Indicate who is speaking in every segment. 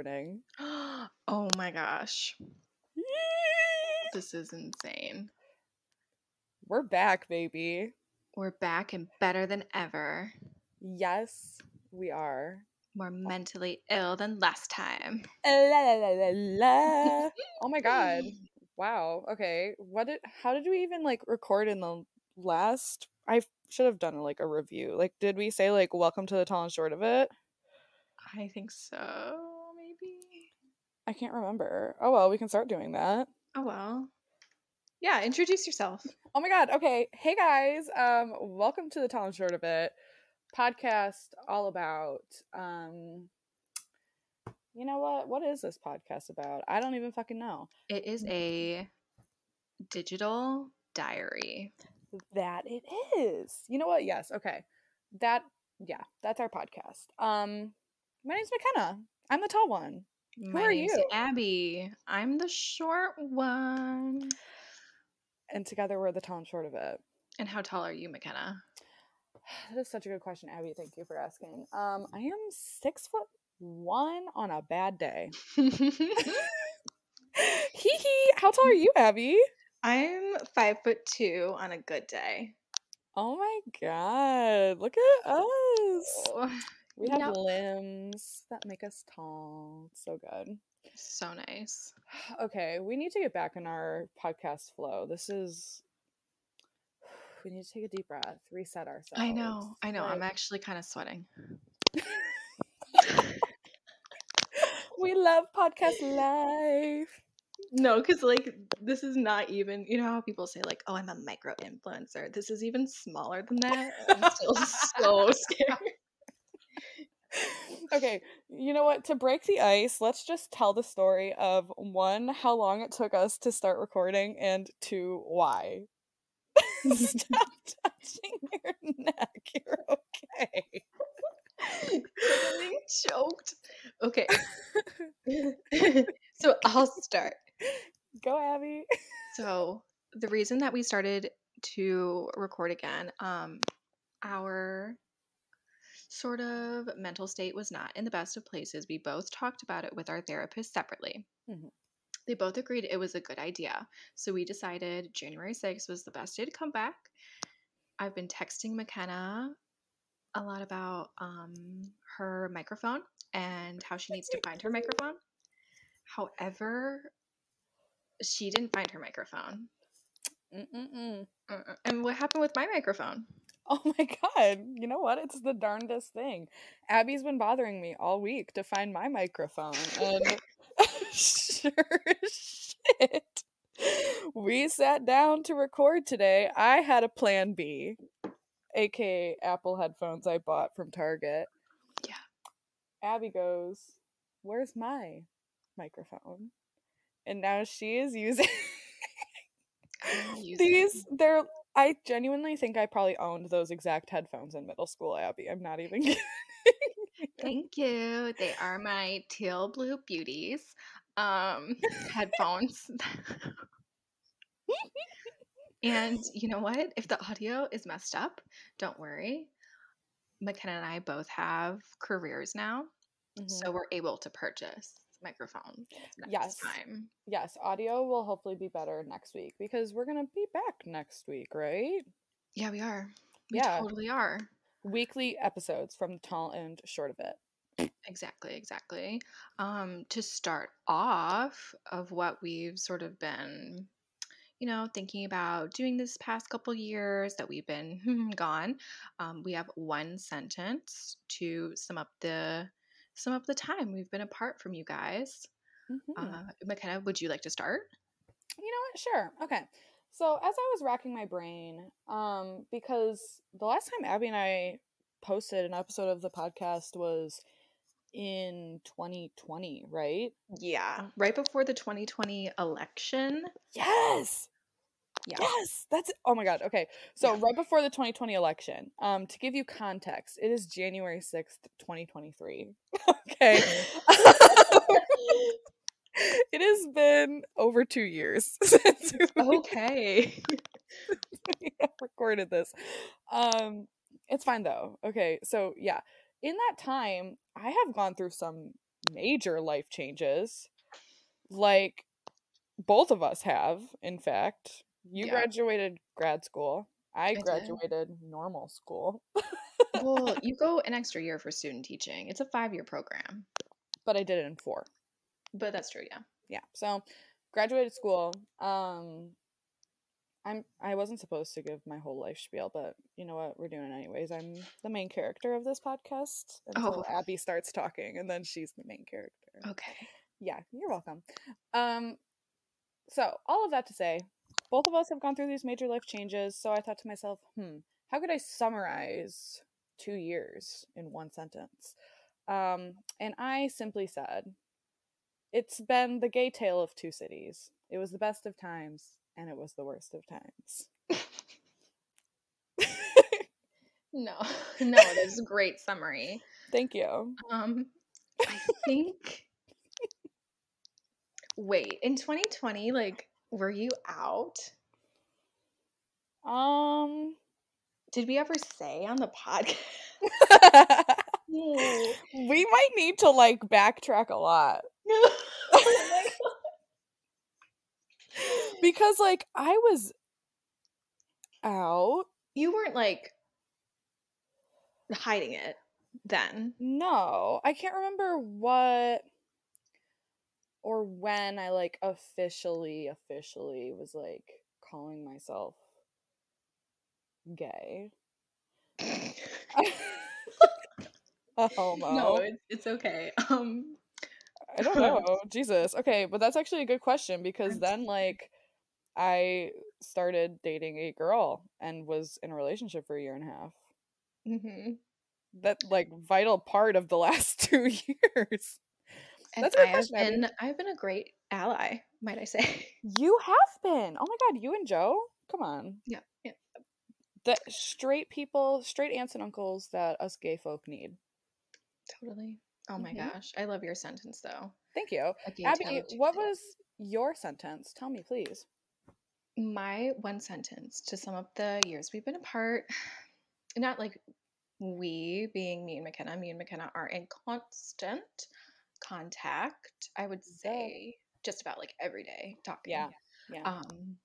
Speaker 1: recording.
Speaker 2: oh my gosh. This is insane.
Speaker 1: We're back, baby.
Speaker 2: We're back and better than ever.
Speaker 1: Yes, we are.
Speaker 2: More mentally ill than last time.
Speaker 1: La, la, la, la, oh my god. Wow. Okay. What did how did we even like record in the last I should have done like a review. Like did we say like welcome to the tall and short of it?
Speaker 2: I think so.
Speaker 1: I can't remember. Oh well, we can start doing that.
Speaker 2: Oh well. Yeah, introduce yourself.
Speaker 1: Oh my god. Okay. Hey guys. Um welcome to the tall and short of it podcast all about um you know what? What is this podcast about? I don't even fucking know.
Speaker 2: It is a digital diary.
Speaker 1: That it is. You know what? Yes. Okay. That yeah, that's our podcast. Um my name's McKenna. I'm the tall one. Who
Speaker 2: My
Speaker 1: are you?
Speaker 2: Abby. I'm the short one.
Speaker 1: And together we're the tall and short of it.
Speaker 2: And how tall are you, McKenna?
Speaker 1: That is such a good question, Abby. Thank you for asking. Um, I am six foot one on a bad day. Hee hee. How tall are you, Abby?
Speaker 2: I'm five foot two on a good day.
Speaker 1: Oh my god. Look at us.
Speaker 2: Oh,
Speaker 1: We have
Speaker 2: Yep.
Speaker 1: limbs that make us tall. It's so good.
Speaker 2: so nice.
Speaker 1: Okay, we need to get back in our podcast flow. This is we need to take a deep breath, reset ourselves.
Speaker 2: I know. I know. I'm actually kind of sweating.
Speaker 1: we love podcast life.
Speaker 2: No, because like this is not even. You know how people say like, "Oh, I'm a micro influencer." This is even smaller than that. I'm still so scared.
Speaker 1: Okay, you know what? To break the ice, let's just tell the story of one, how long it took us to start recording, and two, why. Stop touching your neck. You're okay.
Speaker 2: Being choked. Okay. so I'll start.
Speaker 1: Go, Abby.
Speaker 2: So the reason that we started to record again, um, our sort of mental state was not in the best of places. We both talked about it with our therapist separately.
Speaker 1: Mhm.
Speaker 2: They both agreed it was a good idea. So we decided January 6th was the best day to come back. I've been texting McKenna a lot about um, her microphone and how she needs to find her microphone. However, she didn't find her microphone.
Speaker 1: Mm-mm-mm.
Speaker 2: Uh-uh. And what happened with my microphone?
Speaker 1: Oh my god. You know what? It's the darndest thing. Abby's been bothering me all week to find my microphone. And sure shit. We sat down to record today. I had a plan B, aka Apple headphones I bought from Target.
Speaker 2: Yeah.
Speaker 1: Abby goes, Where's my microphone? And now she is using- these. They're I genuinely think I probably owned those exact headphones in middle school, Abby. I'm not even kidding.
Speaker 2: Thank you. They are my teal blue beauties um, headphones. and you know what? If the audio is messed up, don't worry. McKenna and I both have careers now, so we're able to purchase microphones next
Speaker 1: Yes.
Speaker 2: time.
Speaker 1: yes, audio will hopefully be better next week because we're gonna be back next week, right?
Speaker 2: Yeah, we are. We
Speaker 1: Yeah.
Speaker 2: totally are.
Speaker 1: Weekly episodes from the tall and short of it.
Speaker 2: Exactly, exactly. Um, to start off of what we've sort of been, you know, thinking about doing this past couple years that we've been gone, um, we have one sentence to sum up the sum of the time we've been apart from you guys.
Speaker 1: Mhm.
Speaker 2: Uh, McKenna, would you like to start?
Speaker 1: You know what? Sure. Okay. So as I was racking my brain, um, because the last time Abby and I posted an episode of the podcast was in 2020, right?
Speaker 2: Yeah, right before the 2020 election.
Speaker 1: Yes.
Speaker 2: Yeah.
Speaker 1: Yes, that's oh my god. Okay. So
Speaker 2: Yeah.
Speaker 1: right before the 2020 election, um to give you context, it is January 6th, 2023. okay. it has been over 2 years since we
Speaker 2: Okay.
Speaker 1: recorded this. Um it's fine though. Okay. So yeah, in that time, I have gone through some major life changes, like both of us have, in fact. You
Speaker 2: Yeah.
Speaker 1: graduated grad school. I
Speaker 2: did.
Speaker 1: graduated normal school,
Speaker 2: Well, you go an extra year for student teaching. It's a five year program,
Speaker 1: but I did it in four.
Speaker 2: but that's true. Yeah.
Speaker 1: Yeah. So graduated school. Um I'm I wasn't supposed to give my whole life spiel, but you know what? We're doing it anyways. I'm the main character of this podcast until
Speaker 2: Oh.
Speaker 1: Abby starts talking and then she's the main character.
Speaker 2: Okay.
Speaker 1: Yeah, you're welcome. Um so all of that to say, both of us have gone through these major life changes, so I thought to myself, hmm, how could I summarize 2 years in one sentence? Um and I simply said, it's been the gay tale of two cities. It was the best of times and it was the worst of times.
Speaker 2: No, no, that's a great summary.
Speaker 1: Thank you.
Speaker 2: Um, I think. Wait, in 2020, like, were you out?
Speaker 1: Um
Speaker 2: Did we ever say on the podcast?
Speaker 1: We might need to like backtrack a lot because like I was out.
Speaker 2: you weren't like hiding it then.
Speaker 1: No, I can't remember what or when I like officially officially was like calling myself gay. A homo.
Speaker 2: No, it's, it's okay. Um,
Speaker 1: I don't know. Jesus. Okay, but that's actually a good question because then like I started dating a girl and was in a relationship for a year and a half.
Speaker 2: mhm.
Speaker 1: That like vital part of the last 2 years.
Speaker 2: And
Speaker 1: That's a good
Speaker 2: I have
Speaker 1: question, Abby.
Speaker 2: been I've been a great ally, might I say.
Speaker 1: You have been. Oh my god, you and Joe? Come on.
Speaker 2: Yeah, yeah.
Speaker 1: The straight people, straight aunts and uncles that us gay folk need.
Speaker 2: Totally. Oh my
Speaker 1: Mhm.
Speaker 2: gosh. I love your sentence though.
Speaker 1: Thank you. Abby, what was your sentence? Tell me, please.
Speaker 2: my one sentence to sum up the years we've been apart? Not like we being me and McKenna. Me and McKenna are in constant contact. I would say just about like every day talking.
Speaker 1: Yeah. Yeah.
Speaker 2: Um,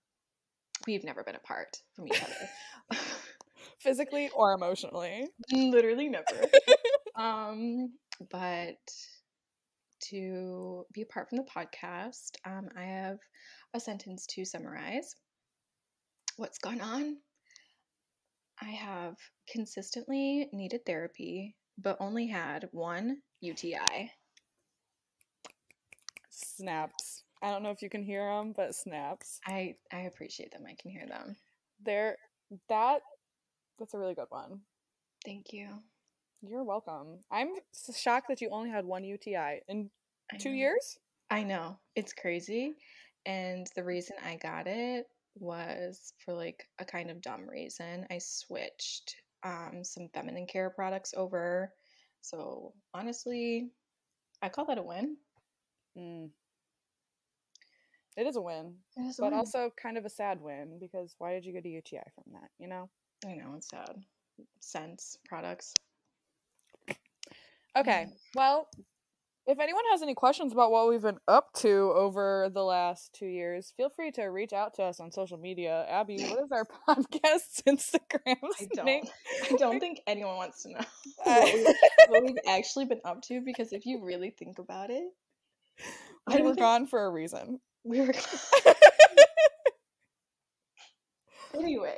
Speaker 2: we've never been apart from each other.
Speaker 1: Physically or emotionally.
Speaker 2: Literally never. um, but to be apart from the podcast, um, I have a sentence to summarize what's gone on. I have consistently needed therapy, but only had one UTI.
Speaker 1: Snaps. I don't know if you can hear them, but snaps.
Speaker 2: I I appreciate them. I can hear them.
Speaker 1: They're that that's a really good one.
Speaker 2: Thank you.
Speaker 1: You're welcome. I'm shocked that you only had one UTI in
Speaker 2: I
Speaker 1: 2
Speaker 2: know.
Speaker 1: years?
Speaker 2: I know. It's crazy. And the reason I got it was for like a kind of dumb reason. I switched um, some feminine care products over. So honestly, I call that a win.
Speaker 1: Mm. It is a win,
Speaker 2: is a
Speaker 1: but
Speaker 2: win.
Speaker 1: also kind of a sad win because why did you go to UTI from that, you know?
Speaker 2: I know it's sad. Scents products.
Speaker 1: Okay. Well, if anyone has any questions about what we've been up to over the last two years, feel free to reach out to us on social media. Abby, what is our podcast's Instagram
Speaker 2: I don't. I don't think anyone wants to know
Speaker 1: Uh,
Speaker 2: what, we, what we've actually been up to because if you really think about it,
Speaker 1: we were gone for a reason.
Speaker 2: we were. anyway,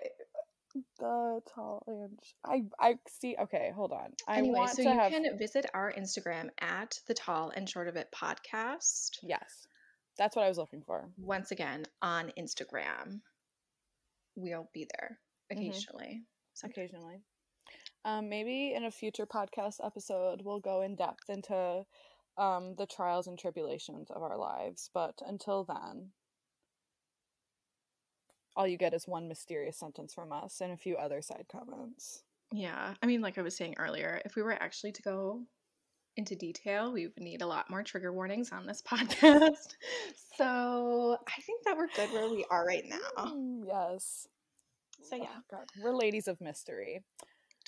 Speaker 1: the tall and I I see. Okay, hold on. I
Speaker 2: anyway,
Speaker 1: want
Speaker 2: so
Speaker 1: to
Speaker 2: you
Speaker 1: have
Speaker 2: can visit our Instagram at the Tall and Short of It podcast.
Speaker 1: yes. That's what I was looking for.
Speaker 2: Once again on Instagram, we'll be there
Speaker 1: Mhm.
Speaker 2: occasionally. sometimes.
Speaker 1: occasionally. Um, maybe in a future podcast episode, we'll go in depth into um, the trials and tribulations of our lives. But until then, all you get is one mysterious sentence from us and a few other side comments.
Speaker 2: Yeah, I mean, like I was saying earlier, if we were actually to go into detail, we would need a lot more trigger warnings on this podcast. so I think that we're good where we are right now.
Speaker 1: Mm, yes.
Speaker 2: So yeah,
Speaker 1: Oh, we're ladies of mystery.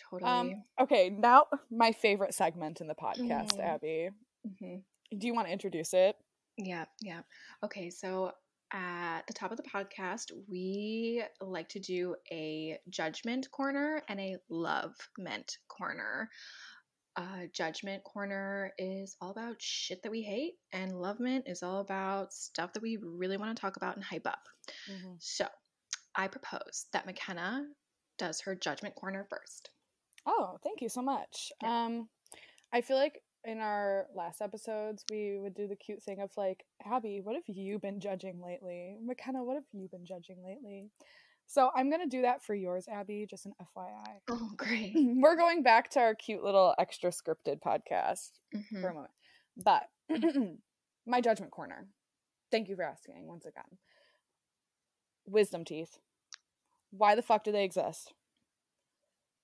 Speaker 2: totally.
Speaker 1: Um, okay, now my favorite segment in the podcast,
Speaker 2: Mm.
Speaker 1: Abby.
Speaker 2: Hmm
Speaker 1: Do you want to introduce it?
Speaker 2: Yeah, yeah. Okay, so at the top of the podcast, we like to do a judgment corner and a love ment corner. Uh, judgment corner is all about shit that we hate, and love lovement is all about stuff that we really want to talk about and hype up.
Speaker 1: Mm-hmm.
Speaker 2: So I propose that McKenna does her judgment corner first.
Speaker 1: Oh, thank you so much.
Speaker 2: Yeah.
Speaker 1: Um, I feel like in our last episodes we would do the cute thing of like, Abby, what have you been judging lately? McKenna, what have you been judging lately? So I'm gonna do that for yours, Abby. Just an FYI.
Speaker 2: Oh, great.
Speaker 1: We're going back to our cute little extra scripted podcast
Speaker 2: Mhm.
Speaker 1: for a moment. But my judgment corner. Thank you for asking once again. Wisdom teeth. Why the fuck do they exist?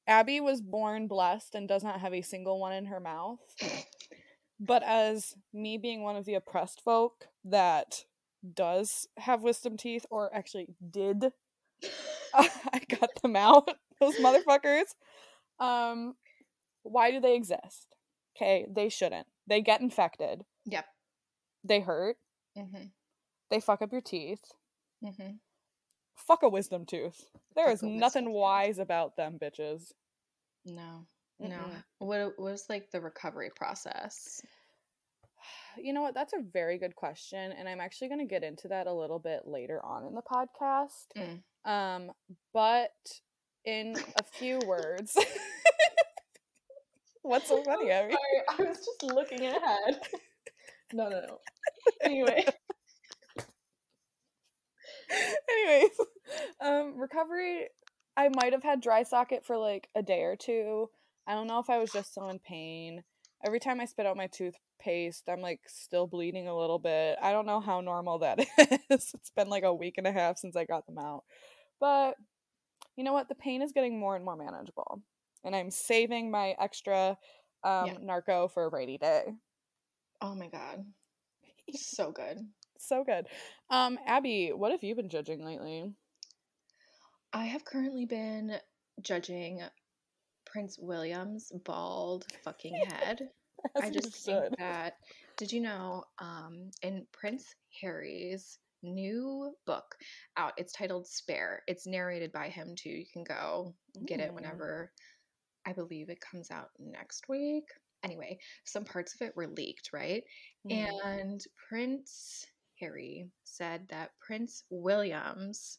Speaker 1: Abby was born blessed and does not have a single one in her mouth. But as me being one of the oppressed folk that does have wisdom teeth, or actually did, I got them out, those motherfuckers. Um, why do they exist? Okay, they shouldn't. They get infected.
Speaker 2: Yep.
Speaker 1: They hurt.
Speaker 2: Mm-hmm.
Speaker 1: They fuck up your teeth.
Speaker 2: Mm-hmm.
Speaker 1: Fuck a wisdom tooth. There
Speaker 2: Fuck
Speaker 1: is nothing
Speaker 2: tooth.
Speaker 1: wise about them bitches.
Speaker 2: No. No.
Speaker 1: Mm-mm.
Speaker 2: What was like the recovery process?
Speaker 1: You know what? That's a very good question, and I'm actually going to get into that a little bit later on in the podcast.
Speaker 2: Mm.
Speaker 1: Um, but in a few words, what's so funny, Abby?
Speaker 2: Sorry, I was just looking ahead. No, no, no. Anyway.
Speaker 1: Anyways, um, recovery. I might have had dry socket for like a day or two. I don't know if I was just so in pain. Every time I spit out my toothpaste, I'm like still bleeding a little bit. I don't know how normal that is. it's been like a week and a half since I got them out. But you know what? The pain is getting more and more manageable. And I'm saving my extra um,
Speaker 2: Yeah.
Speaker 1: Norco for a rainy day.
Speaker 2: Oh my god. He's so good.
Speaker 1: So good. Um, Abby, what have you been judging lately?
Speaker 2: I have currently been judging Prince William's bald fucking head. I just think that did you know um in Prince Harry's new book out it's titled Spare. It's narrated by him too. You can go get it
Speaker 1: Mm.
Speaker 2: whenever I believe it comes out next week. Anyway, some parts of it were leaked, right?
Speaker 1: Mhm.
Speaker 2: And Prince Harry said that Prince William's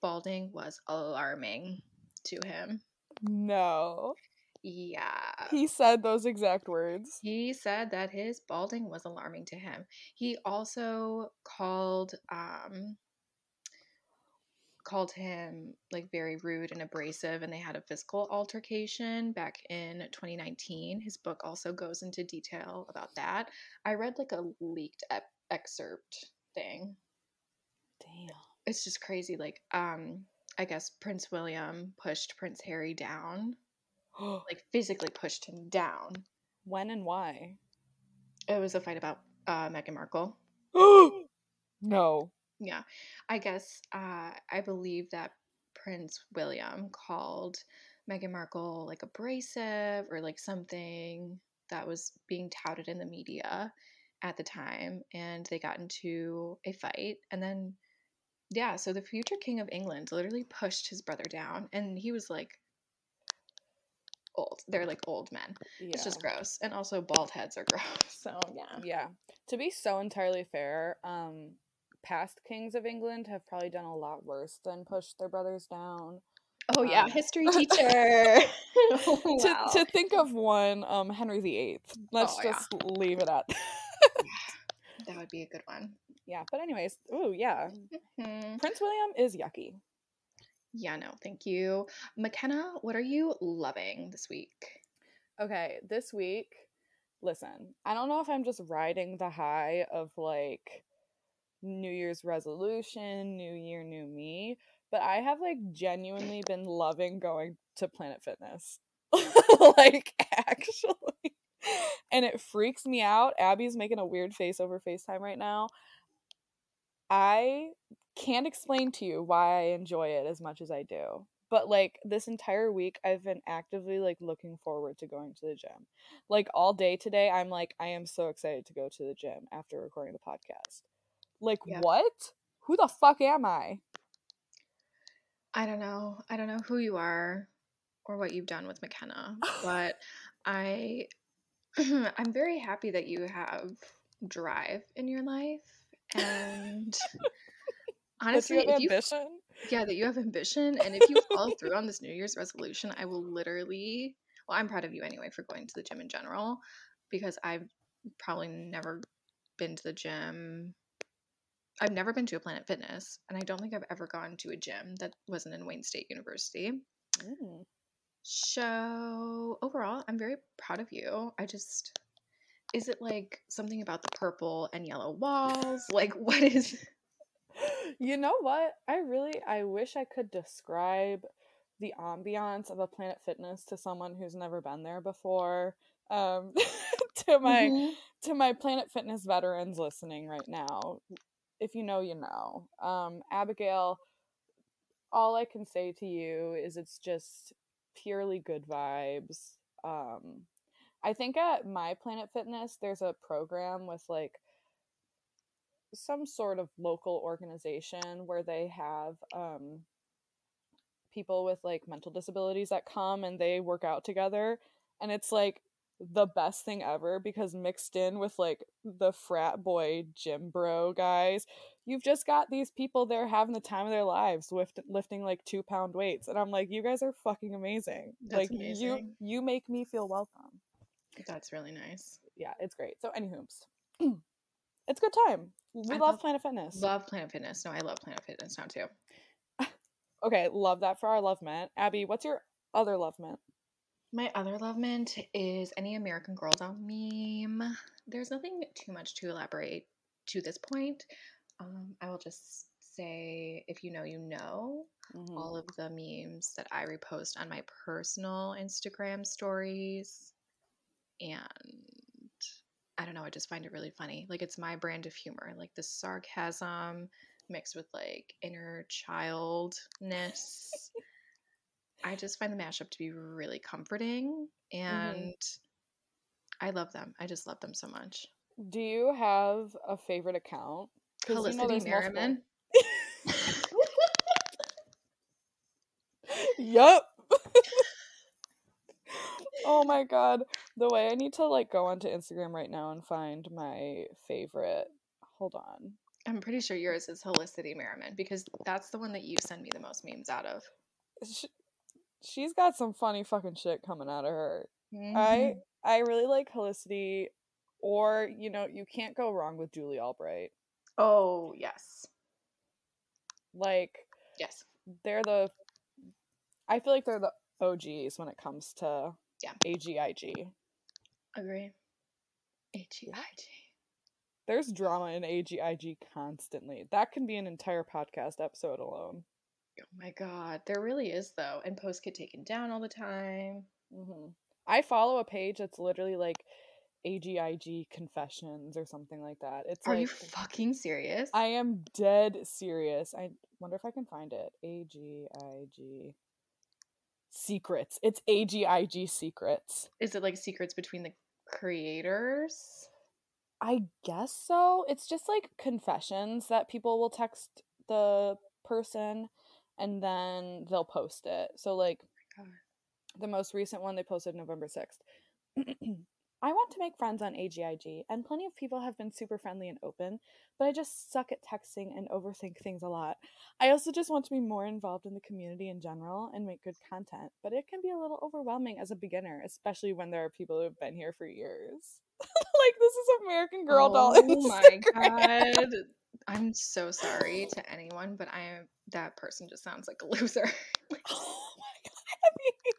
Speaker 2: balding was alarming to him.
Speaker 1: No.
Speaker 2: Yeah.
Speaker 1: He said those exact words.
Speaker 2: He said that his balding was alarming to him. He also called um called him like very rude and abrasive and they had a physical altercation back in 2019. His book also goes into detail about that. I read like a leaked ep- excerpt thing.
Speaker 1: Damn.
Speaker 2: It's just crazy like um I guess Prince William pushed Prince Harry down, like physically pushed him down.
Speaker 1: when and why?
Speaker 2: It was a fight about uh, Meghan Markle.
Speaker 1: no.
Speaker 2: Yeah, I guess uh, I believe that Prince William called Meghan Markle like abrasive or like something that was being touted in the media at the time, and they got into a fight, and then yeah, so the future king of England literally pushed his brother down, and he was like old. They're like old men.
Speaker 1: Yeah.
Speaker 2: It's just gross, and also bald heads are gross. So yeah.
Speaker 1: Yeah. To be so entirely fair, um, past kings of England have probably done a lot worse than push their brothers down.
Speaker 2: Oh yeah,
Speaker 1: Um,
Speaker 2: history teacher.
Speaker 1: To, to think of one, um, Henry VIII. Let's
Speaker 2: Oh, yeah.
Speaker 1: just leave it at.
Speaker 2: Would be a good one.
Speaker 1: yeah. But anyways, ooh yeah,
Speaker 2: Hmm.
Speaker 1: Prince William is yucky.
Speaker 2: Yeah, no, thank you. McKenna, what are you loving this week?
Speaker 1: Okay, this week, listen, I don't know if I'm just riding the high of like New Year's resolution, New Year, New Me, but I have like genuinely been loving going to Planet Fitness. like, actually. And it freaks me out. Abby's making a weird face over FaceTime right now. I can't explain to you why I enjoy it as much as I do, but like this entire week I've been actively like looking forward to going to the gym. Like all day today I'm like I am so excited to go to the gym after recording the podcast. Like
Speaker 2: Yeah.
Speaker 1: what? Who the fuck am I?
Speaker 2: I don't know. I don't know who you are or what you've done with McKenna, but I I'm very happy that you have drive in your life and honestly, if you
Speaker 1: ambition?
Speaker 2: yeah, that you have ambition and if you follow through on this New Year's resolution, I will literally well, I'm proud of you anyway for going to the gym in general because I've probably never been to the gym. I've never been to a Planet Fitness, and I don't think I've ever gone to a gym that wasn't in Wayne State University.
Speaker 1: Mm.
Speaker 2: So overall, I'm very proud of you. I just is it like something about the purple and yellow walls? Like what is
Speaker 1: You know what? I really I wish I could describe the ambiance of a Planet Fitness to someone who's never been there before. Um to my
Speaker 2: Mhm.
Speaker 1: to my Planet Fitness veterans listening right now. If you know, you know. Um Abigail, all I can say to you is it's just purely good vibes. Um I think at my Planet Fitness there's a program with like some sort of local organization where they have um people with like mental disabilities that come and they work out together and it's like the best thing ever because mixed in with like the frat boy gym bro guys you've just got these people there having the time of their lives lift, lifting like two pound weights and i'm like you guys are fucking amazing
Speaker 2: That's
Speaker 1: like you
Speaker 2: amazing.
Speaker 1: you make me feel welcome
Speaker 2: That's really nice.
Speaker 1: yeah it's great so anywho's it's good time we
Speaker 2: I
Speaker 1: love
Speaker 2: love-
Speaker 1: planet fitness
Speaker 2: Love Planet Fitness. No, I love Planet Fitness now too.
Speaker 1: Okay, love that for our love mint. Abby, what's your other love mint?
Speaker 2: My other love mint is any American Girl doll meme. There's nothing too much to elaborate to this point. Um, I will just say, if you know, you know,
Speaker 1: Mm-hmm.
Speaker 2: all of the memes that I repost on my personal Instagram stories. And I don't know, I just find it really funny. Like, it's my brand of humor, like the sarcasm mixed with like inner childness. I just find the mashup to be really comforting and I love them. I just love them so much.
Speaker 1: Do you have a favorite account? 'Cause you know
Speaker 2: Felicity. Merriman.
Speaker 1: yup. oh my god. The way I need to like go onto Instagram right now and find my favorite. Hold on.
Speaker 2: I'm pretty sure yours is Helicity Merriman because that's the one that you send me the most memes out of.
Speaker 1: Sh- She's got some funny fucking shit coming out of her. I
Speaker 2: Mhm.
Speaker 1: I really like Helicity or you know, you can't go wrong with Julie Albright.
Speaker 2: Oh, yes.
Speaker 1: Like
Speaker 2: Yes.
Speaker 1: they're the I feel like they're the OGs when it comes to
Speaker 2: Yeah.
Speaker 1: AGIG.
Speaker 2: Agree. AGIG.
Speaker 1: There's drama in AGIG constantly. That can be an entire podcast episode alone.
Speaker 2: Oh my god. There really is though. And posts get taken down all the time.
Speaker 1: hmm I follow a page that's literally like AGIG confessions or something like that. It's
Speaker 2: Are
Speaker 1: like
Speaker 2: you fucking serious?
Speaker 1: I am dead serious. I wonder if I can find it. AGIG secrets. It's AGIG secrets.
Speaker 2: Is it like secrets between the creators?
Speaker 1: I guess so. It's just like confessions that people will text the person and then they'll post it. So like oh
Speaker 2: God.
Speaker 1: the most recent one they posted November 6th. I want to make friends on AGIG, and plenty of people have been super friendly and open, but I just suck at texting and overthink things a lot. I also just want to be more involved in the community in general and make good content, but it can be a little overwhelming as a beginner, especially when there are people who have been here for years. like this is American Girl doll.
Speaker 2: Oh my god. I'm so sorry to anyone, but I am that person just sounds like a loser.
Speaker 1: oh my god, Abby.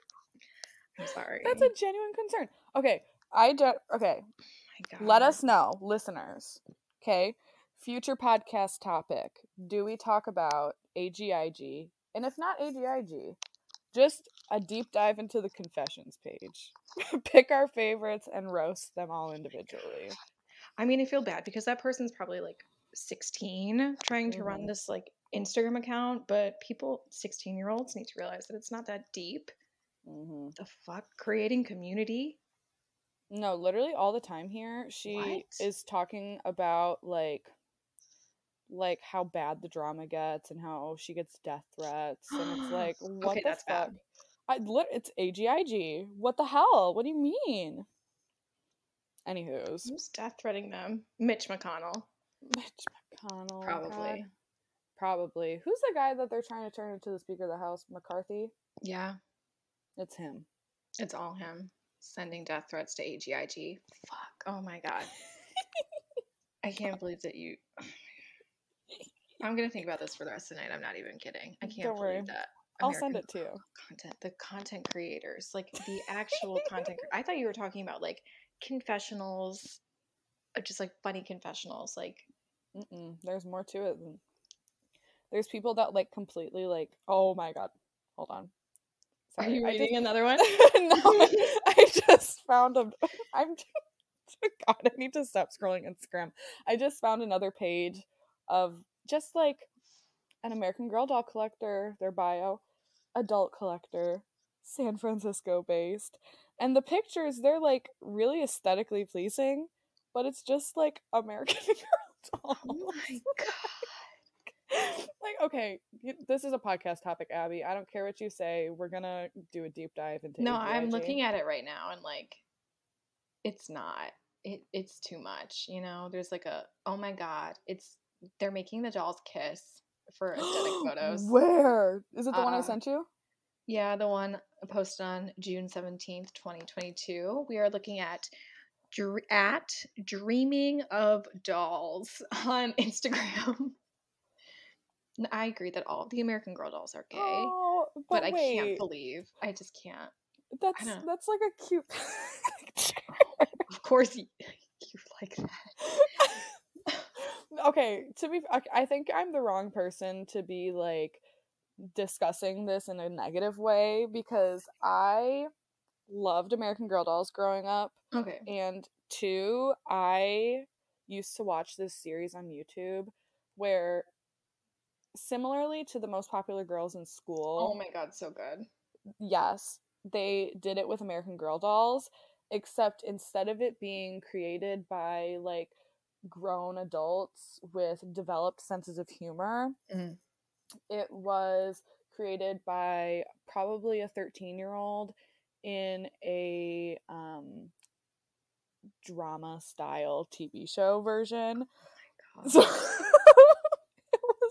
Speaker 2: I'm sorry.
Speaker 1: That's a genuine concern. Okay, I don't. Okay, let us know, listeners. Okay, future podcast topic: Do we talk about AGIG? And if not AGIG, just a deep dive into the confessions page. Pick our favorites and roast them all individually.
Speaker 2: I mean, I feel bad because that person's probably like 16 trying to run
Speaker 1: Mhm.
Speaker 2: this like Instagram account, but people 16 year olds need to realize that it's not that deep.
Speaker 1: hmm
Speaker 2: The fuck? Creating community?
Speaker 1: No, literally all the time here. She
Speaker 2: What?
Speaker 1: is talking about like like how bad the drama gets and how she gets death threats and it's like what
Speaker 2: Okay,
Speaker 1: the fuck?
Speaker 2: bad.
Speaker 1: I lit it's AGIG. What the hell? What do you mean? Anywho's
Speaker 2: Who's death threatening them? Mitch McConnell.
Speaker 1: Mitch McConnell.
Speaker 2: Probably.
Speaker 1: God. Probably. Who's the guy that they're trying to turn into the Speaker of the House? McCarthy?
Speaker 2: Yeah,
Speaker 1: It's him.
Speaker 2: it's all him. Sending death threats to AGIG. Fuck. Oh my god. I can't believe that you. I'm gonna think about this for the rest of the night. I'm not even kidding. I can't
Speaker 1: Don't worry.
Speaker 2: believe that.
Speaker 1: I'll send it to you.
Speaker 2: Content, the content creators, like the actual content. cre- I thought you were talking about like confessionals, uh, just like funny confessionals. Like,
Speaker 1: Mm-mm, there's more to it than there's people that like completely like oh my god hold on
Speaker 2: are you reading another one?
Speaker 1: no just found a i'm god i need to stop scrolling instagram i just found another page of just like an american girl doll collector their bio adult collector san francisco based and the pictures they're like really aesthetically pleasing but it's just like american girl dolls
Speaker 2: Oh my god.
Speaker 1: like okay this is a podcast topic abby i don't care what you say we're gonna do a deep dive into
Speaker 2: No, I'm looking at it right now and like it's not. It it's too much, you know. There's like a oh my god, it's they're making the dolls kiss for aesthetic photos.
Speaker 1: where is it the one i
Speaker 2: Uh,
Speaker 1: sent you
Speaker 2: Yeah, the one posted on June 17th, 2022. We are looking at at dreaming of dolls on Instagram. And I agree that all the American Girl dolls are gay,
Speaker 1: oh, but,
Speaker 2: but I can't believe I just can't.
Speaker 1: that's that's like a cute
Speaker 2: Of course, you, you like that.
Speaker 1: okay to be i think i'm the wrong person to be like discussing this in a negative way because i loved american girl dolls growing up
Speaker 2: Okay.
Speaker 1: and two i used to watch this series on youtube where similarly to the most popular girls in school
Speaker 2: Oh my god, so good.
Speaker 1: yes, they did it with American Girl dolls, except instead of it being created by like grown adults with developed senses of humor,
Speaker 2: Mhm.
Speaker 1: it was created by probably a 13 year old in a um, drama style TV show version.
Speaker 2: God.
Speaker 1: So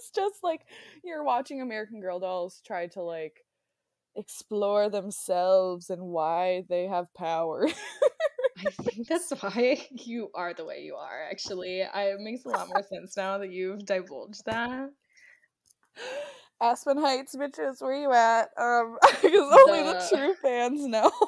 Speaker 1: was just like you're watching American Girl dolls try to like explore themselves and why they have power.
Speaker 2: I think that's why you are the way you are, actually. I, it makes a lot more sense now that you've divulged that.
Speaker 1: Aspen Heights, bitches, where you at? Um, because only the
Speaker 2: The-
Speaker 1: true fans know.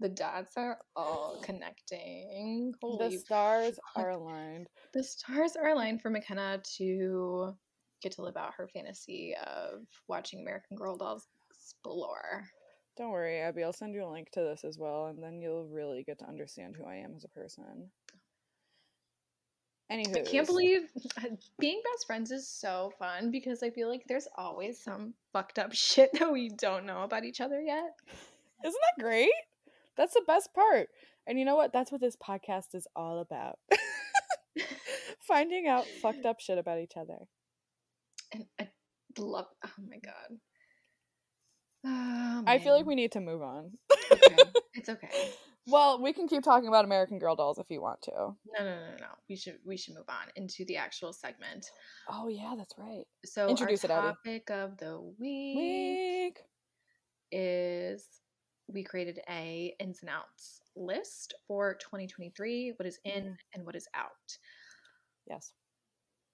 Speaker 2: The dots are all connecting.
Speaker 1: the stars
Speaker 2: fuck.
Speaker 1: are aligned.
Speaker 2: The stars are aligned for McKenna to get to live out her fantasy of watching American Girl dolls explore.
Speaker 1: Don't worry, Abby. I'll send you a link to this as well, and then you'll really get to understand who I am as a person. Anywho,
Speaker 2: I can't believe being best friends is so fun because I feel like there's always some fucked up shit that we don't know about each other yet.
Speaker 1: Isn't that great? That's the best part. And you know what? That's what this podcast is all about. Finding out fucked up shit about each other.
Speaker 2: And I love. Oh my god. Oh,
Speaker 1: I feel like we need to move on.
Speaker 2: Okay. It's okay.
Speaker 1: Well, we can keep talking about American Girl dolls if you want to.
Speaker 2: No, no, no, no. We should we should move on into the actual segment.
Speaker 1: Oh yeah, that's right.
Speaker 2: So
Speaker 1: Introduce it,
Speaker 2: our
Speaker 1: Abby.
Speaker 2: topic of the week,
Speaker 1: Week.
Speaker 2: is we created a ins and outs list for 2023. What is in
Speaker 1: Mhm.
Speaker 2: and what is out.
Speaker 1: Yes.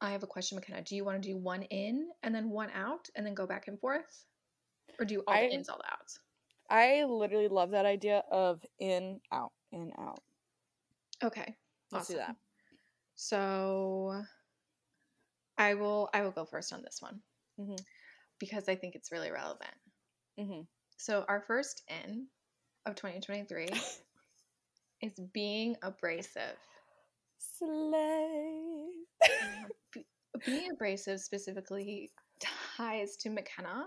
Speaker 2: I have a question, McKenna. Do you want to do one in and then one out and then go back and forth? Or do all
Speaker 1: I-
Speaker 2: the ins, all the outs?
Speaker 1: I literally love that idea of in, out, in, out.
Speaker 2: Okay.
Speaker 1: Let's do that.
Speaker 2: So I will I will go first on this one
Speaker 1: Mhm.
Speaker 2: because I think it's really relevant.
Speaker 1: hmm
Speaker 2: So our first in of 2023 is being abrasive.
Speaker 1: Slay.
Speaker 2: Being abrasive specifically ties to McKenna.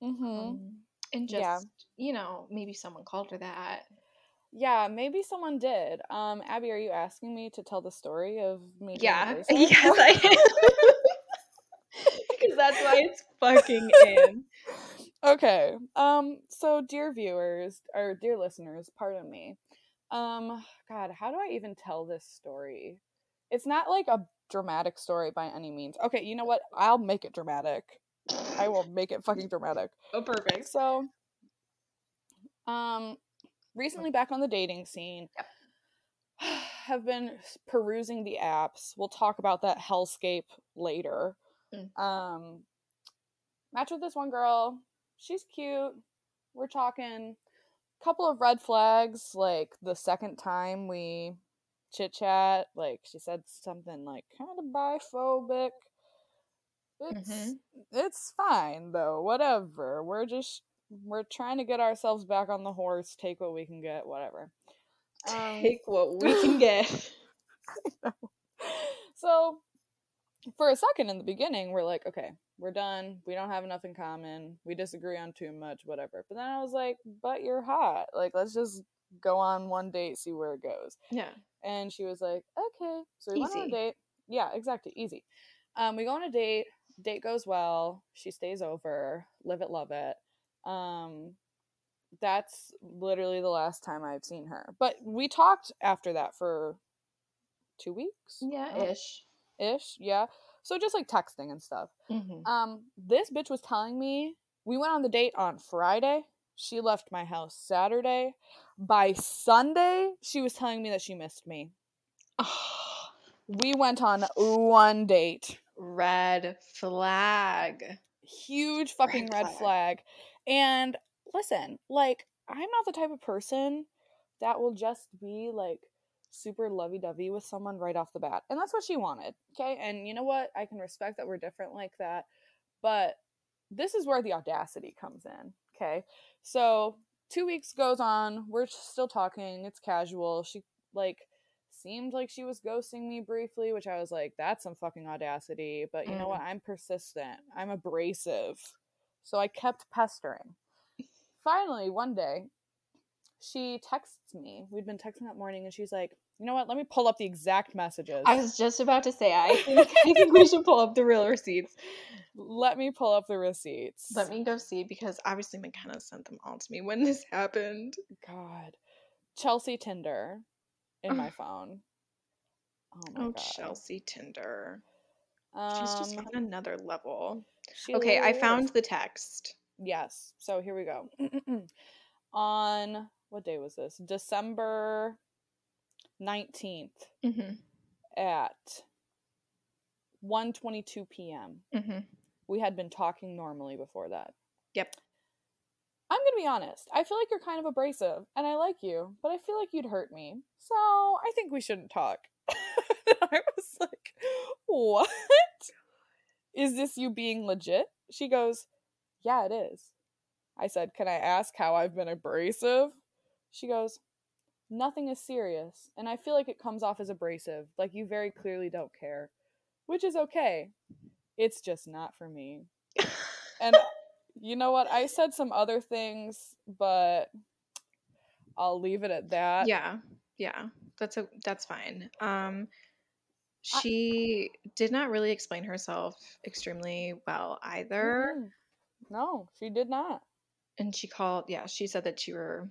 Speaker 1: hmm
Speaker 2: Um, and just,
Speaker 1: Yeah.
Speaker 2: you know, maybe someone called her that.
Speaker 1: Yeah, maybe someone did. Um, Abby, are you asking me to tell the story of me?
Speaker 2: Yeah. Yes, I am. Because that's why it's fucking in.
Speaker 1: Okay. Um, so dear viewers or dear listeners, pardon me. Um, God, how do I even tell this story? It's not like a dramatic story by any means. Okay, you know what? I'll make it dramatic. I will make it fucking dramatic.
Speaker 2: Oh, perfect.
Speaker 1: So, um, recently back on the dating scene, have been perusing the apps. We'll talk about that hellscape later.
Speaker 2: Mm.
Speaker 1: Um, match with this one girl. She's cute. We're talking. Couple of red flags. Like the second time we chit chat, like she said something like kind of biphobic. It's
Speaker 2: Mhm.
Speaker 1: it's fine though. Whatever. We're just we're trying to get ourselves back on the horse. Take what we can get. Whatever. Um,
Speaker 2: Take what we can get.
Speaker 1: so for a second in the beginning we're like okay we're done we don't have enough in common we disagree on too much whatever but then i was like but you're hot like let's just go on one date see where it goes
Speaker 2: Yeah.
Speaker 1: and she was like okay so we went on a date yeah exactly easy um we go on a date date goes well she stays over live it love it um that's literally the last time i've seen her but we talked after that for two weeks
Speaker 2: Yeah,
Speaker 1: don't-
Speaker 2: ish.
Speaker 1: ish yeah so just like texting and stuff
Speaker 2: Mm-hmm.
Speaker 1: um this bitch was telling me we went on the date on friday she left my house saturday by sunday she was telling me that she missed me. We went on one date.
Speaker 2: Red flag.
Speaker 1: huge fucking
Speaker 2: Red
Speaker 1: red,
Speaker 2: flag.
Speaker 1: flag. and listen like i'm not the type of person that will just be like super lovey-dovey with someone right off the bat. And that's what she wanted okay? And you know what? I can respect that we're different like that. But this is where the audacity comes in okay? So two weeks goes on we're still talking it's casual she like seemed like she was ghosting me briefly which i was like that's some fucking audacity but you know
Speaker 2: Mm.
Speaker 1: what i'm persistent i'm abrasive so i kept pestering finally one day she texts me we'd been texting that morning and she's like you know what let me pull up the exact messages
Speaker 2: I was just about to say, I think, I think we should pull up the real receipts.
Speaker 1: let me pull up the receipts
Speaker 2: Let me go see because obviously McKenna sent them all to me when this happened.
Speaker 1: god chelsea tinder in my phone oh my
Speaker 2: Oh,
Speaker 1: god
Speaker 2: Chelsea Tinder.
Speaker 1: um,
Speaker 2: She's just on another level. Okay, I found the text.
Speaker 1: Yes. So here we go. On what day was this? December 19th
Speaker 2: Mm-hmm.
Speaker 1: at 1:22 p.m.
Speaker 2: Mm-hmm.
Speaker 1: We had been talking normally before that.
Speaker 2: Yep.
Speaker 1: I'm going to be honest. I feel like you're kind of abrasive and I like you, but I feel like you'd hurt me. So, I think we shouldn't talk. I was like, "What? Is this you being legit?" She goes, "Yeah, it is." I said, "Can I ask how I've been abrasive?" She goes, "Nothing is serious, and I feel like it comes off as abrasive, like you very clearly don't care." Which is okay. It's just not for me. And you know what? I said some other things, but I'll leave it at that.
Speaker 2: yeah, yeah, that's a that's fine. Um,
Speaker 1: I-
Speaker 2: she did not really explain herself extremely well either.
Speaker 1: No, she did not.
Speaker 2: and she called. Yeah, she said that you were.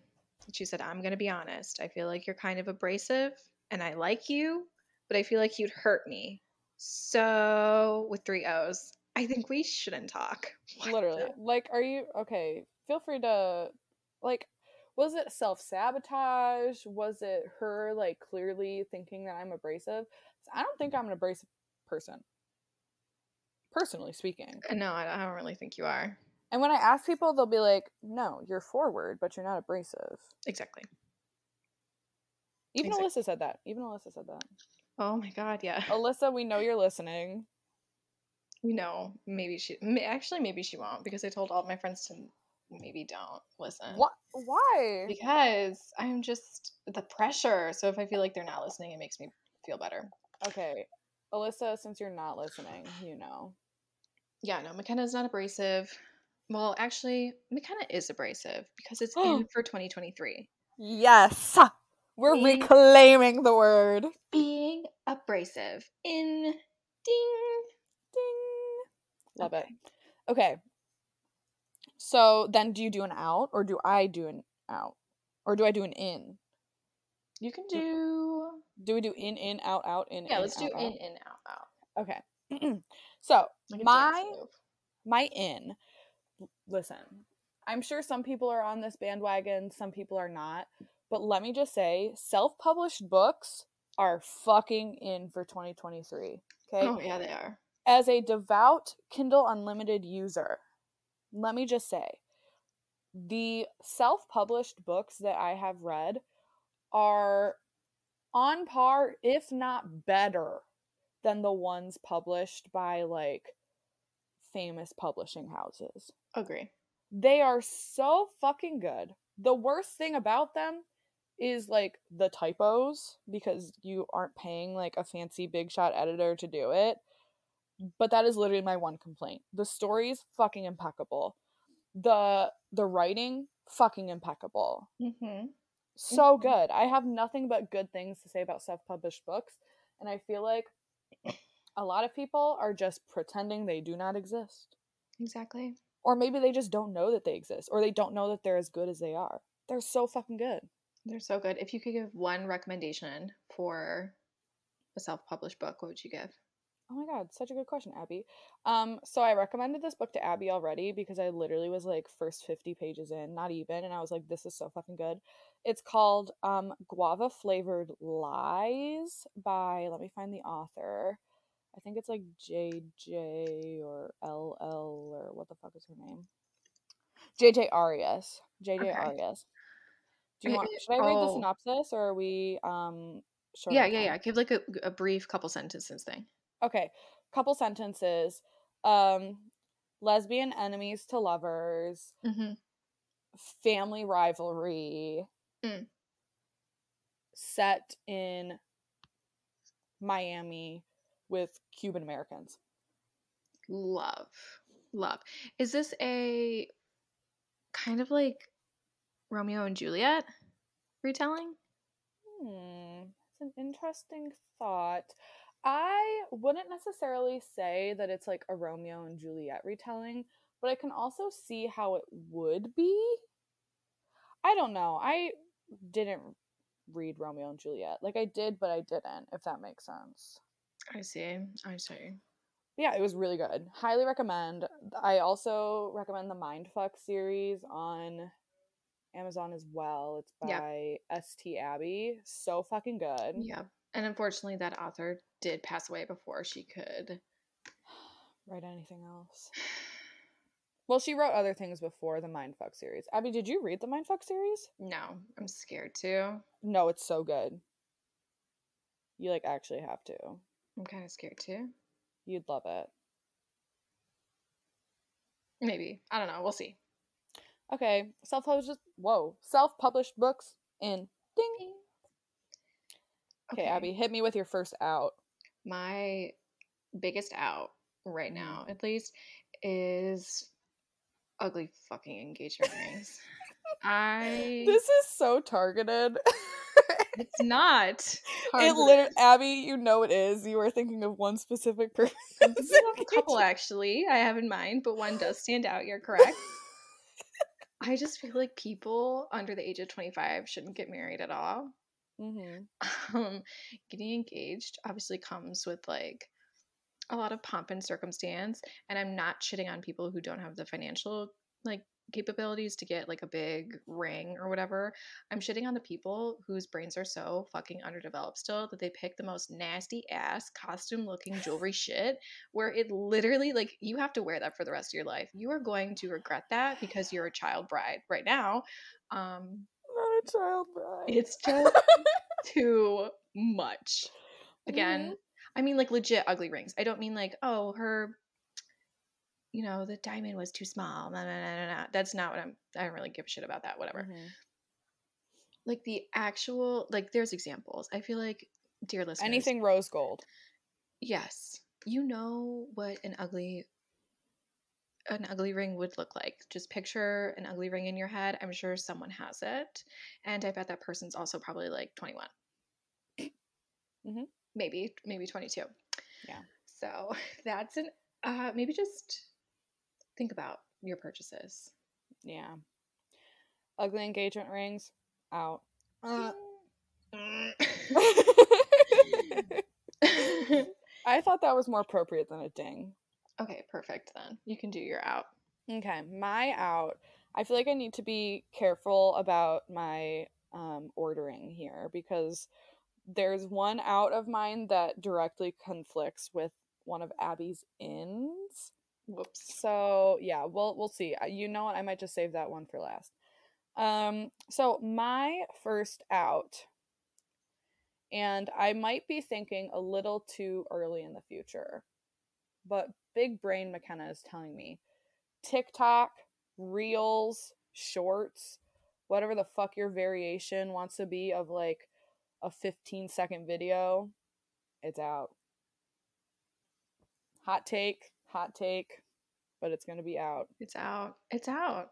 Speaker 2: She said, "I'm gonna be honest. I feel like you're kind of abrasive, and I like you, but I feel like you'd hurt me. So with three O's, I think we shouldn't talk. What
Speaker 1: Literally.
Speaker 2: the-
Speaker 1: Like, are you okay? Feel free to, like, was it self sabotage? Was it her, like, clearly thinking that I'm abrasive? I don't think I'm an abrasive person, personally speaking.
Speaker 2: Uh, no, I I don't really think you are.
Speaker 1: And when I ask people, they'll be like, no, you're forward, but you're not abrasive.
Speaker 2: Exactly.
Speaker 1: Even
Speaker 2: Exact-
Speaker 1: Alyssa said that. Even Alyssa said that.
Speaker 2: Oh my god, yeah.
Speaker 1: Alyssa, we know you're listening.
Speaker 2: We know. Maybe she. Actually, maybe she won't because I told all my friends to maybe don't listen.
Speaker 1: What? Why?
Speaker 2: Because I'm just the pressure. So if I feel like they're not listening, it makes me feel better.
Speaker 1: Okay. Alyssa, since you're not listening, you know.
Speaker 2: Yeah, no, McKenna's not abrasive. Well, actually, McKenna is abrasive because it's in for 2023.
Speaker 1: Yes. We're
Speaker 2: Being-
Speaker 1: reclaiming the word.
Speaker 2: Being abrasive in ding.
Speaker 1: Ding. Love
Speaker 2: Okay.
Speaker 1: it. Okay. So then do you do an out or do I do an out? Or do I do an in?
Speaker 2: You can do.
Speaker 1: Do we do in, in, out, out, in,
Speaker 2: Yeah,
Speaker 1: in,
Speaker 2: let's do
Speaker 1: out,
Speaker 2: in, in, out, out.
Speaker 1: Okay. so
Speaker 2: Like a dance
Speaker 1: My- my in listen i'm sure some people are on this bandwagon some people are not but let me just say self-published books are fucking in for 2023 okay
Speaker 2: Oh, yeah, they are.
Speaker 1: as a devout kindle unlimited user let me just say the self-published books that i have read are on par if not better than the ones published by like famous publishing houses
Speaker 2: Agree.
Speaker 1: they are so fucking good. The worst thing about them is like the typos because you aren't paying like a fancy big shot editor to do it. But that is literally my one complaint. The story's fucking impeccable. The the writing fucking impeccable.
Speaker 2: Mm-hmm.
Speaker 1: So
Speaker 2: Mhm.
Speaker 1: good. I have nothing but good things to say about self-published books and I feel like a lot of people are just pretending they do not exist
Speaker 2: Exactly.
Speaker 1: Or maybe they just don't know that they exist or they don't know that they're as good as they are. They're so fucking good.
Speaker 2: They're so good. If you could give one recommendation for a self-published book, what would you give?
Speaker 1: oh my god such a good question abby. Um so i recommended this book to abby already because i literally was like first 50 pages in not even and i was like this is so fucking good. It's called um guava flavored lies by let me find the author i think it's like jj or ll or what the fuck is her name jj arias jj
Speaker 2: Okay.
Speaker 1: arias do you want should i read the
Speaker 2: oh.
Speaker 1: synopsis or are we um short
Speaker 2: yeah, yeah, yeah. Give like a, a brief couple sentences thing.
Speaker 1: okay couple sentences um lesbian enemies to lovers
Speaker 2: Mm-hmm.
Speaker 1: family rivalry
Speaker 2: Mm.
Speaker 1: set in miami with cuban americans.
Speaker 2: Love, love. Is this a kind of like Romeo and Juliet retelling?
Speaker 1: hmm it's an interesting thought. I wouldn't necessarily say that it's like a romeo and juliet retelling but i can also see how it would be. I don't know. I didn't read romeo and juliet. Like i did but i didn't if that makes sense
Speaker 2: I see. I see.
Speaker 1: yeah it was really good highly recommend i also recommend the mindfuck series on amazon as well it's
Speaker 2: Yeah.
Speaker 1: by st Abby. so fucking good
Speaker 2: Yeah. And unfortunately, that author did pass away before she could.
Speaker 1: write anything else well she wrote other things before the mindfuck series abby did you read the mindfuck series
Speaker 2: No, I'm scared to.
Speaker 1: no it's so good you like actually have to
Speaker 2: I'm kind of scared too.
Speaker 1: you'd love it
Speaker 2: Maybe. I don't know. We'll see.
Speaker 1: okay self-published whoa self-published books in ding okay abby hit me with your first out
Speaker 2: My biggest out right
Speaker 1: Mm.
Speaker 2: now, at least, is ugly fucking engagement rings. I.
Speaker 1: This is so targeted.
Speaker 2: It's not.
Speaker 1: it literally, Abby, you know it is. You are thinking of one specific person.
Speaker 2: I'm thinking of a couple actually I have in mind, but one does stand out. You're correct. I just feel like people under the age of 25 shouldn't get married at all.
Speaker 1: hmm
Speaker 2: Um, getting engaged obviously comes with like a lot of pomp and circumstance, and I'm not shitting on people who don't have the financial like capabilities to get like a big ring or whatever. I'm shitting on the people whose brains are so fucking underdeveloped still that they pick the most nasty ass costume looking jewelry shit where it literally like you have to wear that for the rest of your life. You are going to regret that because you're a child bride right now. Um
Speaker 1: Not a child bride.
Speaker 2: it's just too much. Again, I mean like legit ugly rings. I don't mean like, oh, her you know, the diamond was too small. Nah, nah, nah. That's not what I'm I don't really give a shit about that, whatever.
Speaker 1: Mhm.
Speaker 2: Like the actual like there's examples. I feel like dear listeners,
Speaker 1: Anything rose gold.
Speaker 2: Yes, you know what an ugly an ugly ring would look like. Just picture an ugly ring in your head. I'm sure someone has it, and I bet that person's also probably like 21.
Speaker 1: Mhm.
Speaker 2: Maybe, maybe 22.
Speaker 1: Yeah.
Speaker 2: So that's an uh, maybe just think about your purchases.
Speaker 1: Yeah. Ugly engagement rings out. Uh. I thought that was more appropriate than a ding.
Speaker 2: okay, perfect then. You can do your out.
Speaker 1: Okay, my out. I feel like I need to be careful about my um, ordering here because there's one out of mine that directly conflicts with one of Abby's ins.
Speaker 2: Whoops.
Speaker 1: So yeah, we'll we'll see. You know what? I might just save that one for last. Um, so my first out, and I might be thinking a little too early in the future, but big brain McKenna is telling me TikTok, Reels, Shorts, whatever the fuck your variation wants to be of like a 15 second video, it's out. Hot take, hot take, but it's gonna be out.
Speaker 2: It's out. It's out.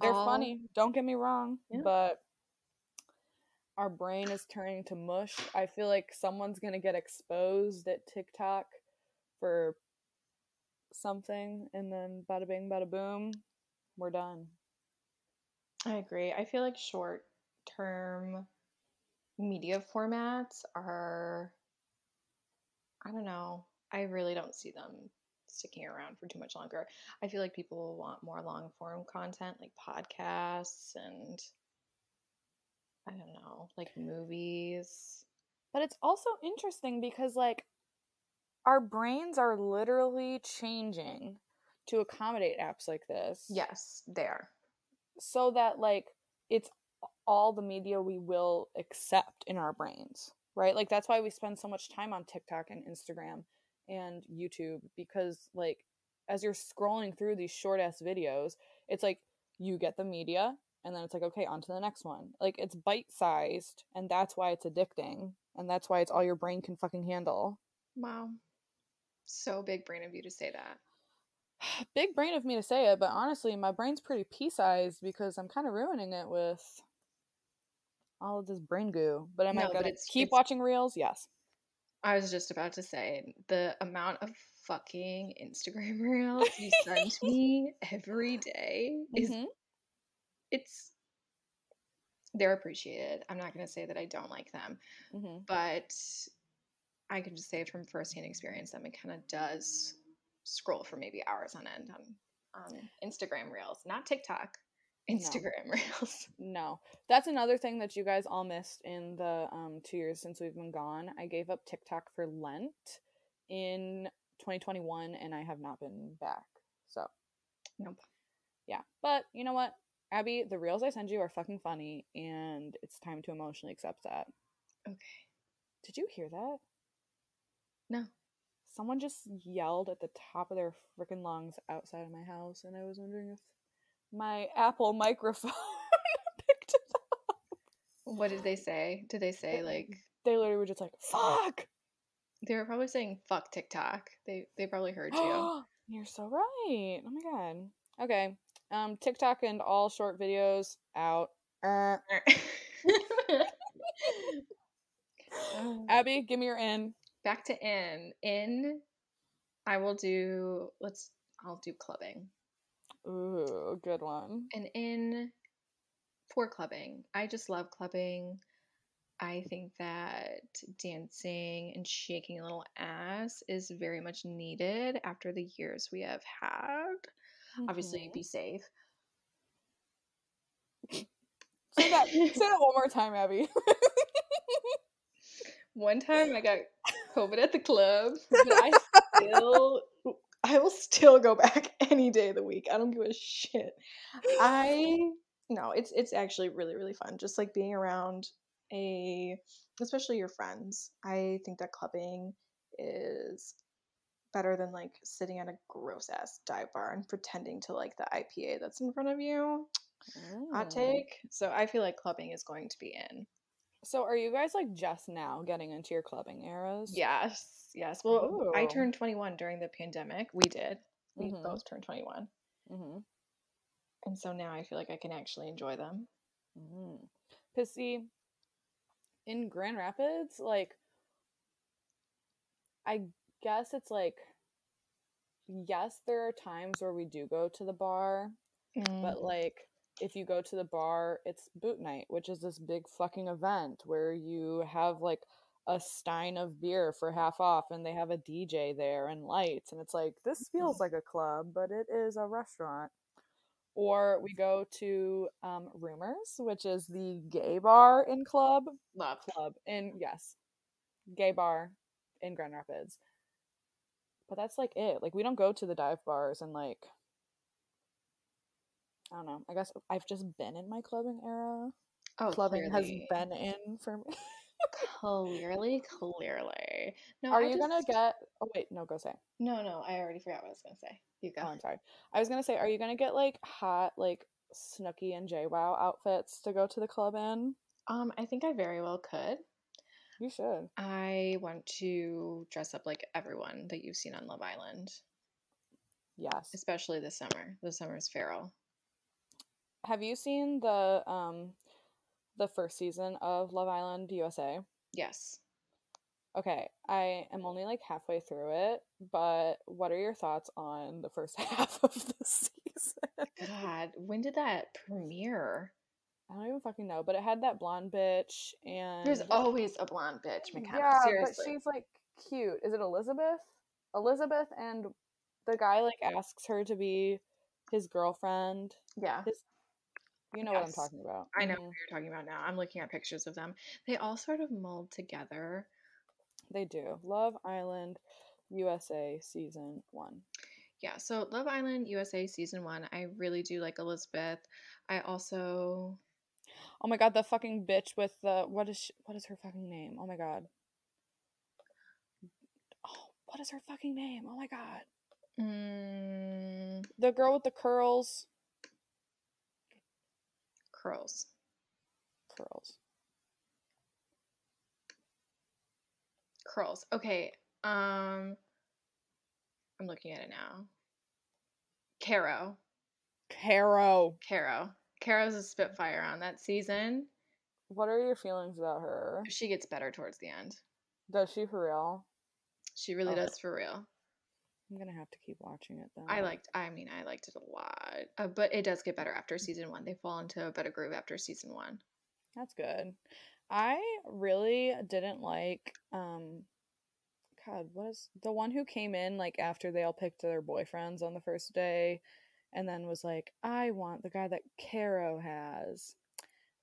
Speaker 1: They're
Speaker 2: All-
Speaker 1: funny, don't get me wrong,
Speaker 2: Yeah.
Speaker 1: but our brain is turning to mush. I feel like someone's gonna get exposed at TikTok for something, and then bada bing, bada boom, we're done.
Speaker 2: I agree. I feel like short term media formats are, I don't know, I really don't see them sticking around for too much longer. I feel like people will want more long form content like podcasts and I don't know, like movies.
Speaker 1: But it's also interesting because, like, our brains are literally changing to accommodate apps like this.
Speaker 2: Yes, they are.
Speaker 1: so that like it's all the media we will accept in our brains right like that's why we spend so much time on tiktok and instagram and youtube because like as you're scrolling through these short ass videos it's like you get the media and then it's like okay on to the next one. Like it's bite sized and that's why it's addicting and that's why it's all your brain can fucking handle.
Speaker 2: Wow. So big brain of you to say that.
Speaker 1: big brain of me to say it but honestly my brain's pretty pea-sized because i'm kind of ruining it with all of this brain goo. But am i
Speaker 2: No, but
Speaker 1: gonna keep
Speaker 2: it's-
Speaker 1: watching reels? Yes
Speaker 2: I was just about to say the amount of fucking Instagram reels you send me every day is
Speaker 1: Mhm.
Speaker 2: it's they're appreciated. I'm not going to say that I don't like them,
Speaker 1: Mhm.
Speaker 2: but I can just say from firsthand experience that McKenna does scroll for maybe hours on end on on Instagram reels, not TikTok. Instagram reels.
Speaker 1: no that's another thing that you guys all missed in the um, two years since we've been gone i gave up tiktok for lent in 2021 and i have not been back so
Speaker 2: Nope.
Speaker 1: yeah but you know what abby the reels i send you are fucking funny and it's time to emotionally accept that
Speaker 2: Okay.
Speaker 1: did you hear that
Speaker 2: No.
Speaker 1: Someone just yelled at the top of their freaking lungs outside of my house, and I was wondering if my Apple microphone picked it up.
Speaker 2: What did they say? Did they say like
Speaker 1: They literally were just like, fuck!
Speaker 2: they were probably saying fuck TikTok. They they probably heard you.
Speaker 1: You're so right. Oh my god. Okay. Um, TikTok and all short videos out.
Speaker 2: Um,
Speaker 1: Abby, give me your in.
Speaker 2: Back to in. In I will do let's I'll do clubbing.
Speaker 1: Ooh, good one.
Speaker 2: And in for clubbing. I just love clubbing. I think that dancing and shaking a little ass is very much needed after the years we have had. Obviously,
Speaker 1: Mhm.
Speaker 2: be safe.
Speaker 1: say that. Say that one more time, Abby.
Speaker 2: One time I got COVID at the club, but I still I will still go back any day of the week. I don't give a shit. I no, it's it's actually really really fun just like being around a especially your friends. I think that clubbing is better than like sitting at a gross ass dive bar and pretending to like the IPA that's in front of you. Hot
Speaker 1: Mm.
Speaker 2: take. So I feel like clubbing is going to be in.
Speaker 1: So are you guys like just now getting into your clubbing eras?
Speaker 2: Yes, yes. Well, I turned 21 during the pandemic. We did. We
Speaker 1: Mhm.
Speaker 2: both turned 21.
Speaker 1: Mm-hmm.
Speaker 2: And so now I feel like I can actually enjoy them.
Speaker 1: Mm-hmm. Cause see, in Grand Rapids, like, I guess it's like, yes, there are times where we do go to the bar, but like, if you go to the bar, it's boot night, which is this big fucking event where you have like a stein of beer for half off and they have a DJ there and lights. And it's like, this feels like a club, but it is a restaurant. Or we go to um, Rumors, which is the gay bar in club.
Speaker 2: love.
Speaker 1: Club in, yes, gay bar in Grand Rapids. But that's like it. Like, we don't go to the dive bars and like, I don't know. I guess I've just been in my clubbing era.
Speaker 2: Oh,
Speaker 1: clubbing
Speaker 2: clearly.
Speaker 1: has been in for me.
Speaker 2: clearly, clearly. No,
Speaker 1: Are
Speaker 2: I
Speaker 1: you gonna get? Oh wait, no, go say.
Speaker 2: No, no, I already forgot what I was gonna say. You go.
Speaker 1: Oh, I'm sorry. I was gonna say, are you gonna get like hot like Snooki and JWoww outfits to go to the club in?
Speaker 2: Um, I think I very well could.
Speaker 1: You should.
Speaker 2: I want to dress up like everyone that you've seen on Love Island,
Speaker 1: Yes.
Speaker 2: especially this summer. This summer's feral.
Speaker 1: Have you seen the um the first season of Love Island USA?
Speaker 2: Yes.
Speaker 1: Okay, I am only like halfway through it, but what are your thoughts on the first half of the season?
Speaker 2: God, when did that premiere?
Speaker 1: I don't even fucking know, but it had that blonde bitch and
Speaker 2: There's always a blonde bitch, McKenna.
Speaker 1: Yeah,
Speaker 2: Seriously.
Speaker 1: but she's like cute. Is it Elizabeth? Elizabeth and the guy like asks her to be his girlfriend.
Speaker 2: yeah.
Speaker 1: His, you know what I'm talking about.
Speaker 2: I know
Speaker 1: Mhm.
Speaker 2: what you're talking about now. I'm looking at pictures of them. They all sort of mold together.
Speaker 1: They do. Love Island USA season one.
Speaker 2: Yeah, so Love Island USA season one, I really do like Elizabeth. I also
Speaker 1: Oh my god, the fucking bitch with the what is she, what is her fucking name? Oh my god. Oh, what is her fucking name? Oh my god.
Speaker 2: mm,
Speaker 1: The girl with the curls.
Speaker 2: Curls.
Speaker 1: Curls.
Speaker 2: Curls. Okay. Um I'm looking at it now. Caro.
Speaker 1: Caro.
Speaker 2: Caro. Caro's a spitfire on that season.
Speaker 1: What are your feelings about her?
Speaker 2: She gets better towards the end.
Speaker 1: Does she for real?
Speaker 2: She really
Speaker 1: Okay.
Speaker 2: does for real.
Speaker 1: I'm gonna have to keep watching it though.
Speaker 2: I liked I mean I liked it a lot. Uh, but it does get better after season 1. They fall into a better groove after season 1.
Speaker 1: That's good. I really didn't like um God, what is the one who came in like after they all picked their boyfriends on the first day and then was like, I want the guy that Caro has.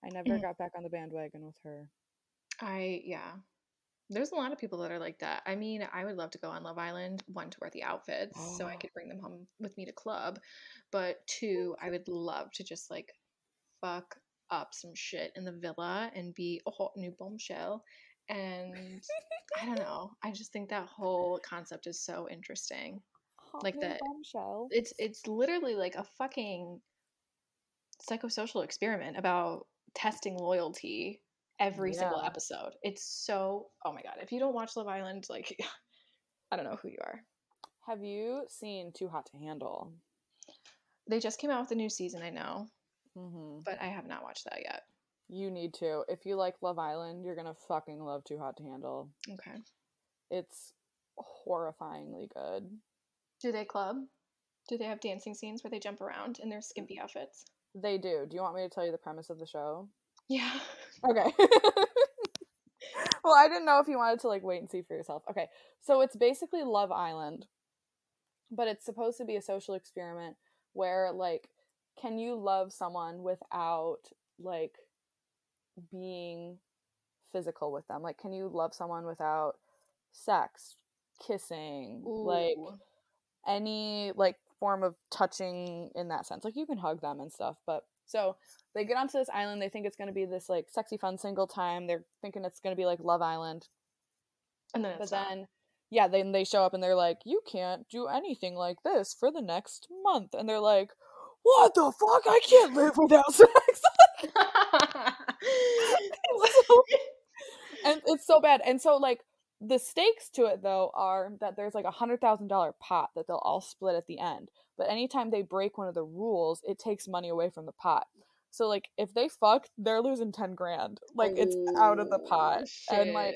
Speaker 1: I never
Speaker 2: Mm.
Speaker 1: got back on the bandwagon with her.
Speaker 2: I yeah. There's a lot of people that are like that. I mean, I would love to go on Love Island, one to wear the outfits so I
Speaker 1: Oh.
Speaker 2: could bring them home with me to club, but two, I would love to just like fuck up some shit in the villa and be a hot new bombshell. And I don't know. I just think that whole concept is so interesting.
Speaker 1: Hot
Speaker 2: Like that-
Speaker 1: bombshell.
Speaker 2: It's it's literally like a fucking psychosocial experiment about testing loyalty every single episode. It's so oh my god. If you don't watch Love Island, like I don't know who you are.
Speaker 1: Have you seen Too Hot to Handle?
Speaker 2: They just came out with a new season, I know,
Speaker 1: Mm-hmm.
Speaker 2: but I have not watched that yet.
Speaker 1: You need to. If you like Love Island, you're gonna fucking love Too Hot to Handle.
Speaker 2: Okay.
Speaker 1: It's horrifyingly good.
Speaker 2: Do they club? Do they have dancing scenes where they jump around in their skimpy outfits?
Speaker 1: They do. Do you want me to tell you the premise of the show?
Speaker 2: Yeah.
Speaker 1: Okay. well, I didn't know if you wanted to like wait and see for yourself. Okay. So it's basically Love Island, but it's supposed to be a social experiment where like can you love someone without like being physical with them? Like can you love someone without sex, kissing, like any like form of touching in that sense. Like you can hug them and stuff, but so they get onto this island. They think it's going to be this like sexy, fun single time. They're thinking it's going to be like Love Island,
Speaker 2: and then
Speaker 1: but
Speaker 2: it's not.
Speaker 1: then yeah, then they show up and they're like, "You can't do anything like this for the next month," and they're like, "What the fuck? I can't live without sex." was and it's so bad. And so like the stakes to it though are that there's like a hundred thousand dollar pot that they'll all split at the end. But anytime they break one of the rules, it takes money away from the pot. So like if they fuck, they're losing ten grand. Like it's out of the oh, pot.
Speaker 2: Oh,
Speaker 1: And like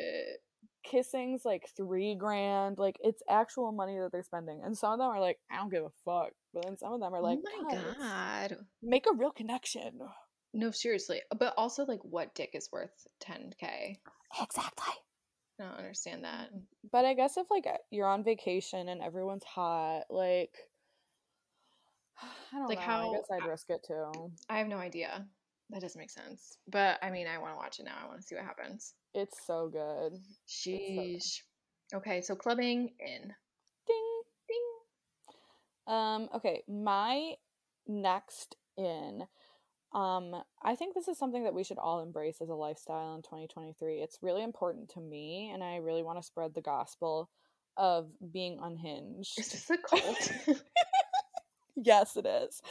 Speaker 1: kissing's like three grand. Like it's actual money that they're spending. And some of them are like, I don't give a fuck. But then some of them are oh like,
Speaker 2: oh my
Speaker 1: "God,
Speaker 2: god.
Speaker 1: make a real connection.
Speaker 2: No, seriously. But also, like, what dick is worth 10k?
Speaker 1: Exactly.
Speaker 2: I don't understand that.
Speaker 1: But I guess if like you're on vacation and everyone's hot, like I don't
Speaker 2: Like,
Speaker 1: know.
Speaker 2: how-
Speaker 1: I guess I'd risk it too.
Speaker 2: I have no idea. That doesn't make sense. But I mean, I want to watch it now. I want to see what happens.
Speaker 1: It's so good.
Speaker 2: Sheesh. Okay, so clubbing in.
Speaker 1: Ding.
Speaker 2: Ding.
Speaker 1: Um, okay, my next in. Um, I think this is something that we should all embrace as a lifestyle in 2023. It's really important to me, and I really want to spread the gospel of being unhinged.
Speaker 2: Is this a cult?
Speaker 1: yes, it is.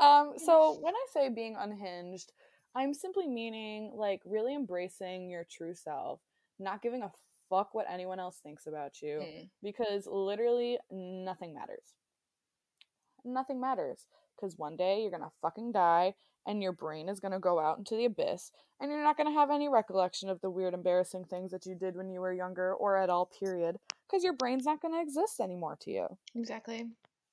Speaker 1: Um, so when I say being unhinged, I'm simply meaning like really embracing your true self, not giving a fuck what anyone else thinks about you,
Speaker 2: Mm.
Speaker 1: because literally nothing matters. Nothing matters. Because one day you're gonna fucking die, and your brain is gonna go out into the abyss, and you're not gonna have any recollection of the weird, embarrassing things that you did when you were younger or at all, period. Because your brain's not gonna exist anymore to you
Speaker 2: Exactly.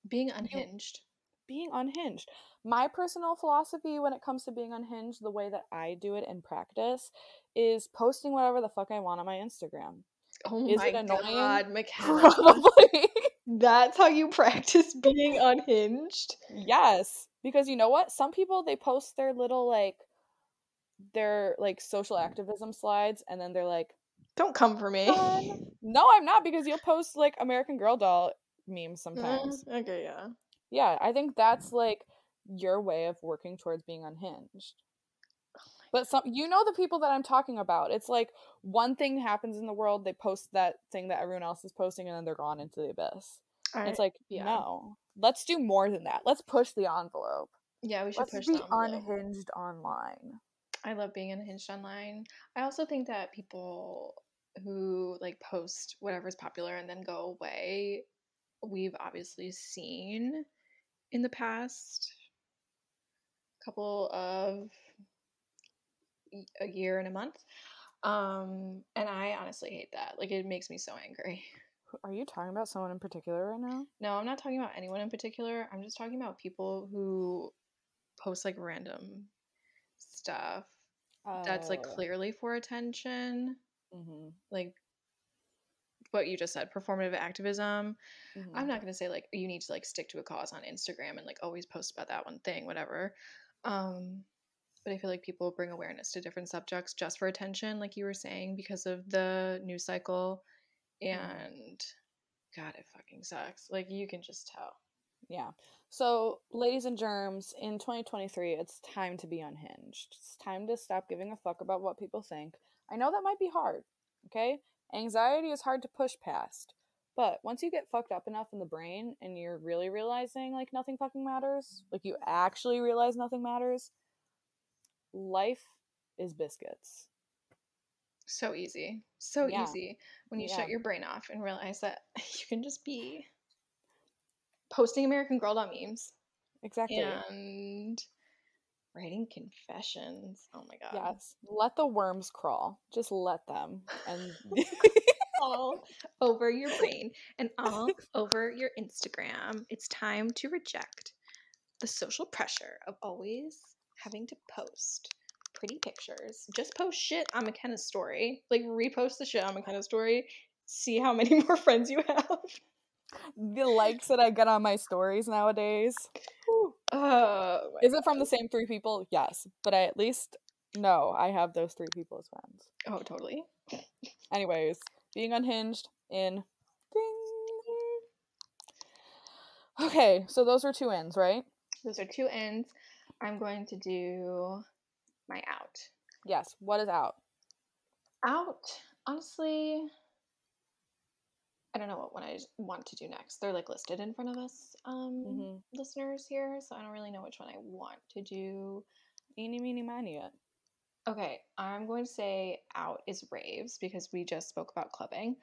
Speaker 2: Being unhinged.
Speaker 1: being unhinged. My personal philosophy when it comes to being unhinged, the way that I do it in practice, is posting whatever the fuck I want on my Instagram.
Speaker 2: Oh
Speaker 1: Is
Speaker 2: my
Speaker 1: it annoying?
Speaker 2: god.
Speaker 1: Probably.
Speaker 2: That's how you practice being unhinged?
Speaker 1: yes. Because you know what? Some people they post their little like their like social activism slides and then they're like,
Speaker 2: Don't come for me.
Speaker 1: No, I'm not because you'll post like American Girl doll memes sometimes.
Speaker 2: Mm, okay, yeah.
Speaker 1: Yeah, I think that's like your way of working towards being unhinged. But some you know the people that I'm talking about. It's like one thing happens in the world, they post that thing that everyone else is posting and then they're gone into the abyss. It's like,
Speaker 2: yeah.
Speaker 1: no. Let's do more than that. Let's push the envelope.
Speaker 2: yeah, we should
Speaker 1: Let's
Speaker 2: push
Speaker 1: be
Speaker 2: the envelope.
Speaker 1: unhinged online.
Speaker 2: I love being unhinged online. I also think that people who like post whatever's popular and then go away, we've obviously seen in the past couple of a year and a month. Um, and I honestly hate that. Like it makes me so angry.
Speaker 1: Are you talking about someone in particular right now?
Speaker 2: No, I'm not talking about anyone in particular. I'm just talking about people who post like random stuff that's like
Speaker 1: Oh.
Speaker 2: clearly for attention.
Speaker 1: Mhm,
Speaker 2: like what you just said performative activism
Speaker 1: mhm.
Speaker 2: i'm not going to say like you need to like stick to a cause on instagram and like always post about that one thing whatever um but i feel like people bring awareness to different subjects just for attention like you were saying because of the news cycle and god it fucking sucks like you can just tell
Speaker 1: Yeah. So, ladies and germs, in 2023, it's time to be unhinged. It's time to stop giving a fuck about what people think. I know that might be hard, okay? Anxiety is hard to push past. But once you get fucked up enough in the brain and you're really realizing like nothing fucking matters, like you actually realize nothing matters, life is biscuits.
Speaker 2: So easy so
Speaker 1: Yeah.
Speaker 2: easy when you
Speaker 1: Yeah.
Speaker 2: shut your brain off and realize that you can just be posting american girl dot memes
Speaker 1: Exactly.
Speaker 2: and writing confessions. Oh my god.
Speaker 1: Yes. Let the worms crawl. Just let them. And
Speaker 2: All over your brain and all over your Instagram. It's time to reject the social pressure of always having to post pretty pictures. Just post shit on McKenna's story. Like repost the shit on McKenna's story. See how many more friends you have.
Speaker 1: the likes that I get on my stories nowadays.
Speaker 2: Oh
Speaker 1: Is it from the same three people? Yes. But I at least know I have those three people as friends.
Speaker 2: Oh, totally.
Speaker 1: Anyways, being unhinged in ding. Okay, so those are two ends, right?
Speaker 2: Those are two ends. I'm going to do my out.
Speaker 1: Yes. What is out?
Speaker 2: Out, honestly, I don't know what one I want to do next. They're like listed in front of us, um,
Speaker 1: Mhm.
Speaker 2: listeners here, so I don't really know which one I want to do.
Speaker 1: Eeny, meeny, miny, it.
Speaker 2: Okay, I'm going to say out is raves because we just spoke about clubbing.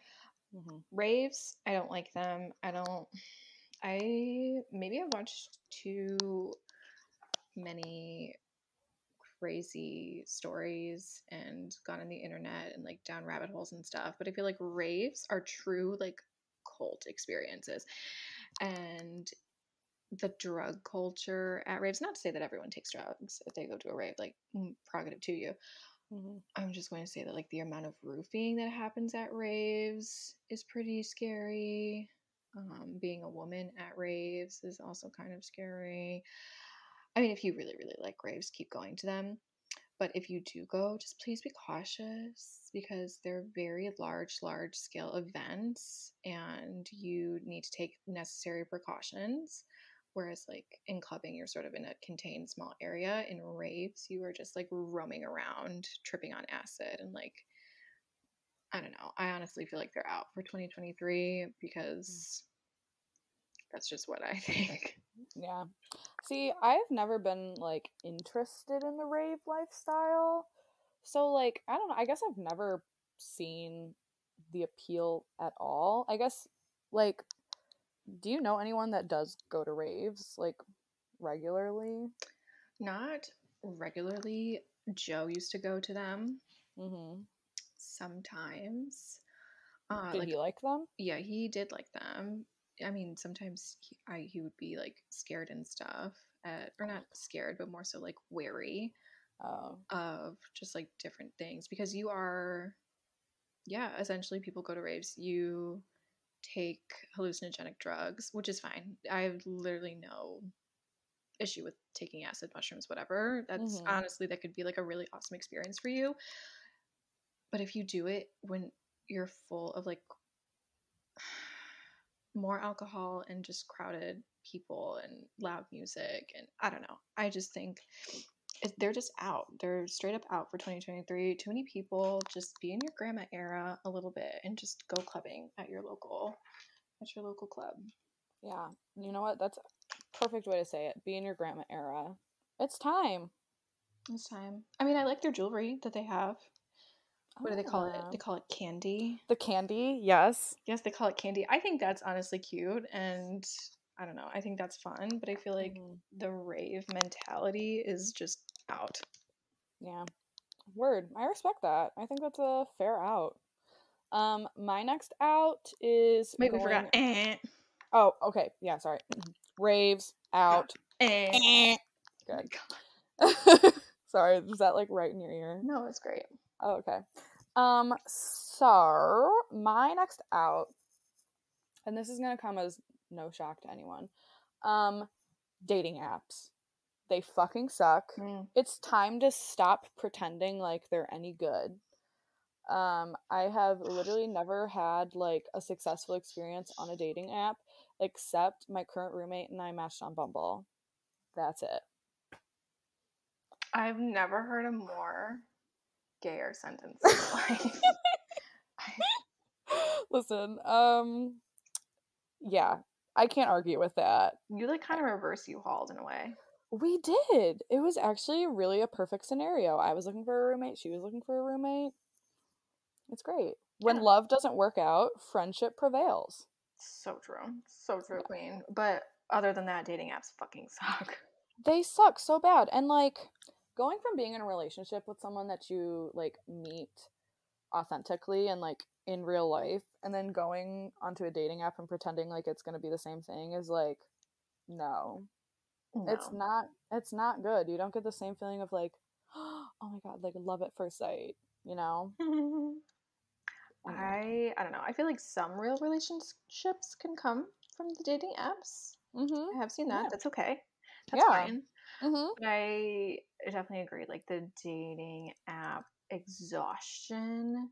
Speaker 1: Mhm.
Speaker 2: Raves, I don't like them. I don't. I maybe I've watched too many crazy stories and gone on the internet and like down rabbit holes and stuff. But I feel like raves are true like cult experiences. And the drug culture at raves, not to say that everyone takes drugs if they go to a rave, like mm, prerogative to you.
Speaker 1: Mhm.
Speaker 2: I'm just going to say that like the amount of roofing that happens at raves is pretty scary. Um, being a woman at raves is also kind of scary. I mean, if you really, really like raves, keep going to them. But if you do go, just please be cautious because they're very large, large scale events and you need to take necessary precautions. Whereas, like in clubbing, you're sort of in a contained small area. In raves, you are just like roaming around, tripping on acid, and like, I don't know. I honestly feel like they're out for 2023 mm. because that's just what I think.
Speaker 1: Yeah. See, I've never been like interested in the rave lifestyle. So like, I don't know, I guess I've never seen the appeal at all. I guess like do you know anyone that does go to raves like regularly?
Speaker 2: Not regularly. Joe used to go to them
Speaker 1: Mhm.
Speaker 2: sometimes. Uh,
Speaker 1: Did
Speaker 2: like,
Speaker 1: you like them?
Speaker 2: yeah, he did like them. I mean, sometimes he, I, he would be like scared and stuff, at, or not scared, but more so like wary
Speaker 1: Oh.
Speaker 2: of just like different things because you are, yeah, essentially people go to raves. You take hallucinogenic drugs, which is fine. I have literally no issue with taking acid, mushrooms, whatever. That's
Speaker 1: Mhm.
Speaker 2: honestly, that could be like a really awesome experience for you. But if you do it when you're full of like more alcohol and just crowded people and loud music, and I don't know, I just think they're just out. They're straight up out for 2023. Too many people. Just be in your grandma era a little bit and just go clubbing at your local, at your local club.
Speaker 1: Yeah. You know what? That's a perfect way to say it. Be in your grandma era. It's time.
Speaker 2: It's time. I mean, I like their jewelry that they have. What do they call it?
Speaker 1: Oh.
Speaker 2: They call it candy.
Speaker 1: The candy, yes.
Speaker 2: Yes, they call it candy. I think that's honestly cute and I don't know. I think that's fun, but I feel like
Speaker 1: Mhm.
Speaker 2: the rave mentality is just out.
Speaker 1: Yeah. Word. I respect that. I think that's a fair out. Um, my next out is
Speaker 2: Wait, we forgot. Eh,
Speaker 1: Oh, okay. Yeah, sorry. Raves out.
Speaker 2: eh.
Speaker 1: Eh.
Speaker 2: Oh
Speaker 1: Good.
Speaker 2: God.
Speaker 1: sorry, was that like right in your ear?
Speaker 2: No, it's great.
Speaker 1: Oh, okay. Um, so my next out, and this is gonna come as no shock to anyone. Um, dating apps. They fucking suck.
Speaker 2: Mm.
Speaker 1: It's time to stop pretending like they're any good. Um, I have literally never had like a successful experience on a dating app except my current roommate and I matched on Bumble. That's it.
Speaker 2: I've never heard a more gayer sentence in my life.
Speaker 1: Listen, um yeah, I can't argue with that.
Speaker 2: you like kind of reverse U-Hauled in a way.
Speaker 1: We did. It was actually really a perfect scenario. I was looking for a roommate, she was looking for a roommate. It's great. When
Speaker 2: Yeah.
Speaker 1: love doesn't work out, friendship prevails.
Speaker 2: So true. So true, queen. But other than that, dating apps fucking suck.
Speaker 1: They suck so bad. And like going from being in a relationship with someone that you like meet authentically and like in real life and then going onto a dating app and pretending like it's going to be the same thing is like no. It's not it's not good. You don't get the same feeling of like oh my god, like love at first sight, you know?
Speaker 2: I I don't know. I feel like some real relationships can come from the dating apps.
Speaker 1: Mhm.
Speaker 2: I have seen that.
Speaker 1: Yeah.
Speaker 2: That's okay. That's
Speaker 1: Yeah.
Speaker 2: fine.
Speaker 1: Mhm.
Speaker 2: But I definitely agree. Like the dating app exhaustion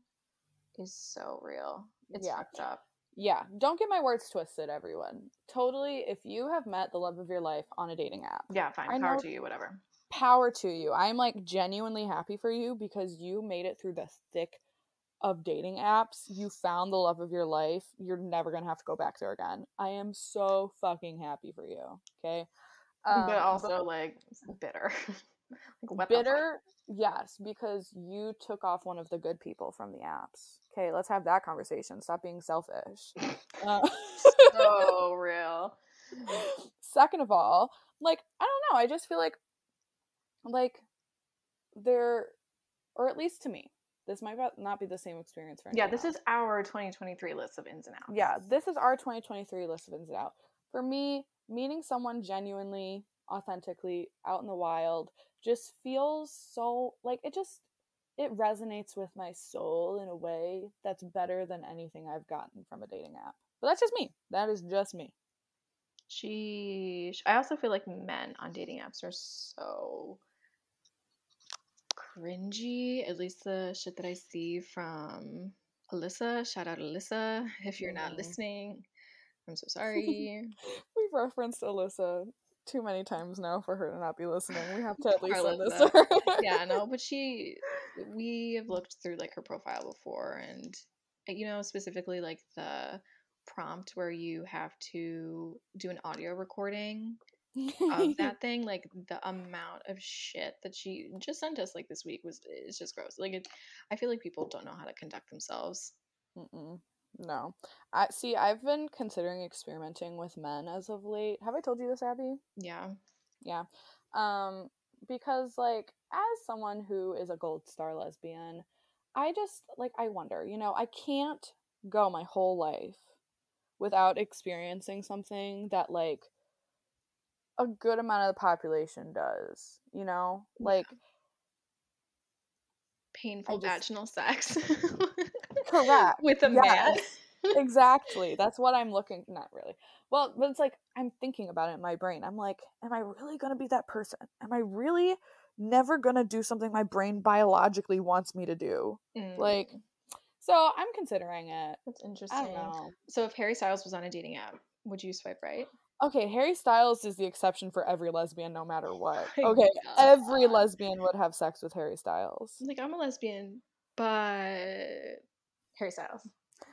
Speaker 2: is so real. It's
Speaker 1: Yeah.
Speaker 2: fucked up.
Speaker 1: Yeah, don't get my words twisted everyone. Totally if you have met the love of your life on a dating app,
Speaker 2: Yeah, fine.
Speaker 1: I
Speaker 2: Power
Speaker 1: know-
Speaker 2: to you, whatever.
Speaker 1: power to you. I'm like genuinely happy for you because you made it through the thick of dating apps. You found the love of your life. You're never going to have to go back there again. I am so fucking happy for you. Okay? Um,
Speaker 2: but also like bitter. Like what the fuck?
Speaker 1: Bitter, yes, because you took off one of the good people from the apps. Okay, let's have that conversation. Stop being selfish. Uh,
Speaker 2: so real.
Speaker 1: second of all, like I don't know, I just feel like like there or at least to me, this might not- not be the same experience for anyone.
Speaker 2: Yeah, this
Speaker 1: else.
Speaker 2: is our 2023 list of ins and outs.
Speaker 1: yeah, this is our 2023 list of ins and outs. For me, meeting someone genuinely, authentically, out in the wild, just feels so like it just it resonates with my soul in a way that's better than anything I've gotten from a dating app. But that's just me. That is just me.
Speaker 2: She. I also feel like men on dating apps are so cringy. At least the shit that I see from Alyssa. Shout out Alyssa. If you're not
Speaker 1: Mhm.
Speaker 2: listening, I'm so sorry.
Speaker 1: We've referenced Alyssa too many times now for her to not be listening. We have to at least send this
Speaker 2: Alyssa.
Speaker 1: to her.
Speaker 2: yeah, no, but she. We have looked through like her profile before, and uh, you know specifically like the prompt where you have to do an audio recording of that thing like the amount of shit that she just sent us like this week was it's just gross like it i feel like people don't know how to conduct themselves
Speaker 1: Mm-mm. No. I see I've been considering experimenting with men as of late. Have I told you this, Abby?
Speaker 2: yeah
Speaker 1: Yeah. Um because like as someone who is a gold star lesbian, I just like I wonder, you know, I can't go my whole life without experiencing something that like a good amount of the population does, you know? Like
Speaker 2: painful
Speaker 1: just-
Speaker 2: vaginal sex
Speaker 1: Correct.
Speaker 2: with a
Speaker 1: Yes. exactly. That's what I'm looking not really. Well, but it's like I'm thinking about it in my brain. I'm like, am I really going to be that person? Am I really never going to do something my brain biologically wants me to do?
Speaker 2: man
Speaker 1: Like mm. so I'm considering it.
Speaker 2: that's interesting so if harry styles was on a dating app would you swipe right
Speaker 1: Okay, Harry Styles is the exception for every lesbian no matter what. Okay, every lesbian would have sex with Harry Styles.
Speaker 2: like i'm a lesbian but harry styles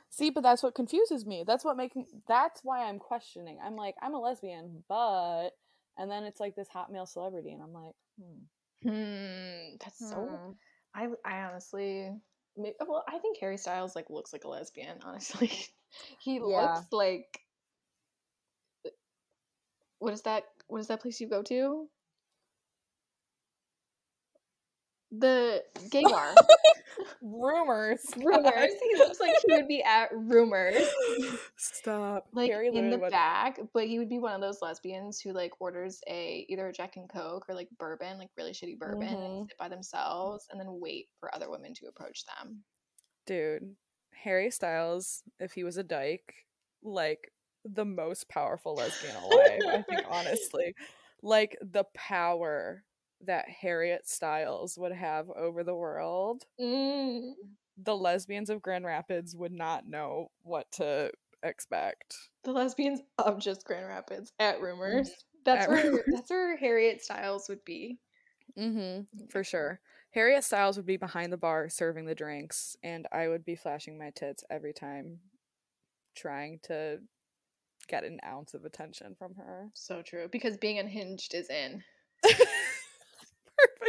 Speaker 1: See, but that's what confuses me. That's what making that's why I'm questioning. I'm like, I'm a lesbian, but and then it's like this hot male celebrity and I'm like, hmm.
Speaker 2: hmm that's so
Speaker 1: hmm.
Speaker 2: I I honestly, well, I think Harry Styles like looks like a lesbian. Honestly, he
Speaker 1: Yeah.
Speaker 2: looks like. What is that? What is that place you go to? The gay bar.
Speaker 1: rumors.
Speaker 2: Rumors. He looks like he would be at Rumors,
Speaker 1: Stop.
Speaker 2: like
Speaker 1: Harry
Speaker 2: in the
Speaker 1: literally
Speaker 2: back. But he would be one of those lesbians who like orders a either a Jack and Coke or like bourbon, like really shitty bourbon,
Speaker 1: Mhm.
Speaker 2: and sit by themselves, and then wait for other women to approach them.
Speaker 1: Dude, Harry Styles, if he was a dyke, like the most powerful lesbian alive, I think honestly. Like the power that Harriet Styles would have over the world,
Speaker 2: Mm.
Speaker 1: the lesbians of Grand Rapids would not know what to expect.
Speaker 2: the lesbians of just Grand Rapids at Rumors. That's
Speaker 1: At
Speaker 2: where
Speaker 1: Rumors.
Speaker 2: that's where Harriet Styles would be.
Speaker 1: Mm-hmm. For sure. Harriet Styles would be behind the bar serving the drinks, and I would be flashing my tits every time trying to get an ounce of attention from her.
Speaker 2: So true because being unhinged is in.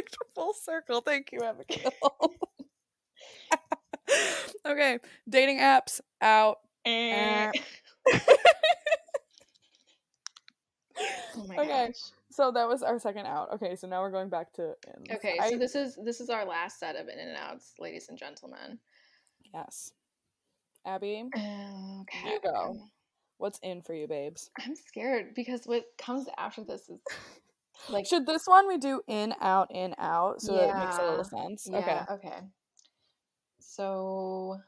Speaker 1: Perfect full circle. Thank you, Abigail. okay, dating apps out.
Speaker 2: Eh. oh my
Speaker 1: Okay,
Speaker 2: gosh.
Speaker 1: so that was our second out. Okay, so now we're going back to ins.
Speaker 2: Okay,
Speaker 1: I-
Speaker 2: so this is this is our last set of in and outs, ladies and gentlemen.
Speaker 1: yes. Abby,
Speaker 2: Okay.
Speaker 1: you go. What's in for you, babes?
Speaker 2: I'm scared because what comes after this is like
Speaker 1: Should this one we do in, out, in, out so that it makes a
Speaker 2: Yeah.
Speaker 1: little sense?
Speaker 2: Yeah,
Speaker 1: Okay.
Speaker 2: okay. So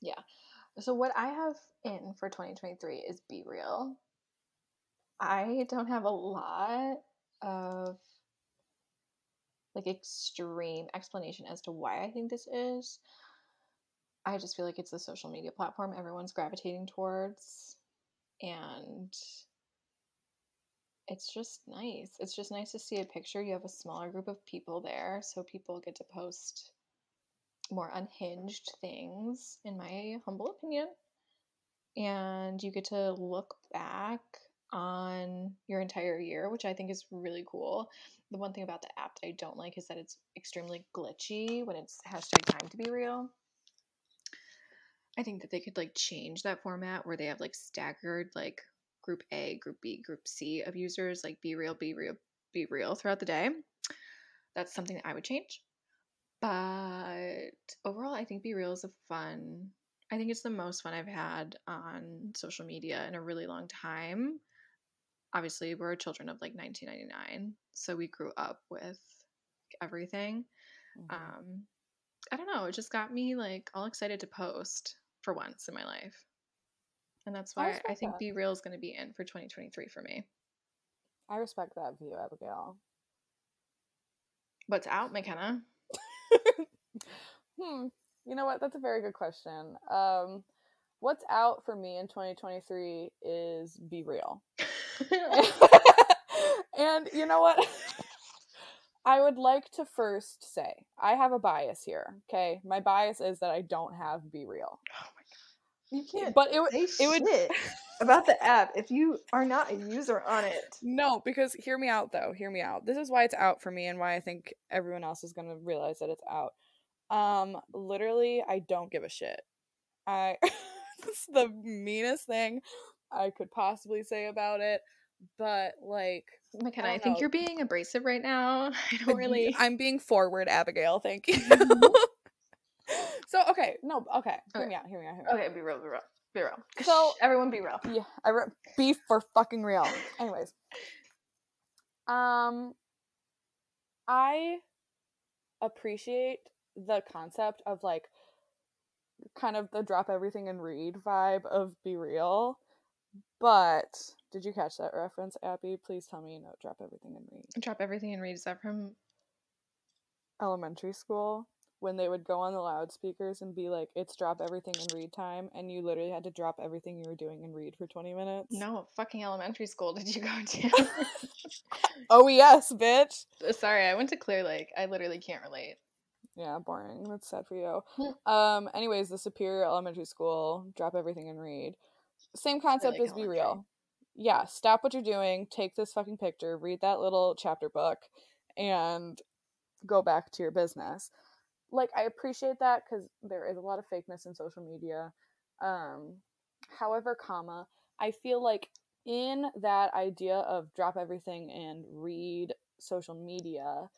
Speaker 2: yeah. So what I have in for 2023 is be real. I don't have a lot of like extreme explanation as to why I think this is. I just feel like it's the social media platform everyone's gravitating towards and it's just nice. It's just nice to see a picture. You have a smaller group of people there, so people get to post more unhinged things, in my humble opinion. And you get to look back on your entire year, which I think is really cool. The one thing about the app that I don't like is that it's extremely glitchy when it's hashtag time to be real. I think that they could like change that format where they have like staggered like group A, group B, group C of users, like be real, be real, be real throughout the day. That's something that I would change. But overall, I think Be Real is a fun. I think it's the most fun I've had on social media in a really long time. Obviously, we're children of like 1999, so we grew up with everything.
Speaker 1: Mhm.
Speaker 2: Um, I don't know. It just got me like all excited to post for once in my life, and that's why I,
Speaker 1: respect
Speaker 2: think
Speaker 1: that.
Speaker 2: Be Real is going to be in for 2023 for me.
Speaker 1: I respect that view, Abigail.
Speaker 2: What's out, McKenna?
Speaker 1: hmm. You know what? That's a very good question. Um, what's out for me in 2023 is be real. and you know what? I would like to first say I have a bias here. Okay, my bias is that I don't have be real.
Speaker 2: You can't
Speaker 1: But it would it would
Speaker 2: about the app if you are not a user on it.
Speaker 1: no because hear me out though. Hear me out. This is why it's out for me and why I think everyone else is gonna realize that it's out. Um, literally, I don't give a shit. I it's the meanest thing I could possibly say about it. But like
Speaker 2: McKenna,
Speaker 1: I
Speaker 2: I, think
Speaker 1: know.
Speaker 2: you're being abrasive right now. I don't really.
Speaker 1: I'm being forward, Abigail. Thank you. So okay, no, okay. Hear
Speaker 2: Okay.
Speaker 1: me out. Hear me out. Hear me out.
Speaker 2: Okay, be real, be real, be real.
Speaker 1: So-
Speaker 2: everyone, be real.
Speaker 1: Yeah, I wrote beef for fucking real. Anyways, um, I appreciate the concept of like kind of the drop everything and read vibe of be real, but did you catch that reference, Abby? Please tell me you know drop everything and read.
Speaker 2: Drop everything and read. Is that from?
Speaker 1: elementary school when they would go on the loudspeakers and be like, "It's drop everything and read time," and you literally had to drop everything you were doing and read for twenty minutes.
Speaker 2: No, fucking elementary school did you go to?
Speaker 1: Oh yes, bitch.
Speaker 2: Sorry, I went to Clear Lake. I literally can't relate.
Speaker 1: Yeah, boring. That's sad for you. Um. Anyways, the Superior Elementary School, drop everything and read. Same concept
Speaker 2: like
Speaker 1: as be real. Yeah, stop what you're doing, take this fucking picture, read that little chapter book, and go back to your business. Like I appreciate that because there is a lot of fakeness in social media. Um, however, comma, I feel like in that idea of drop everything and read social media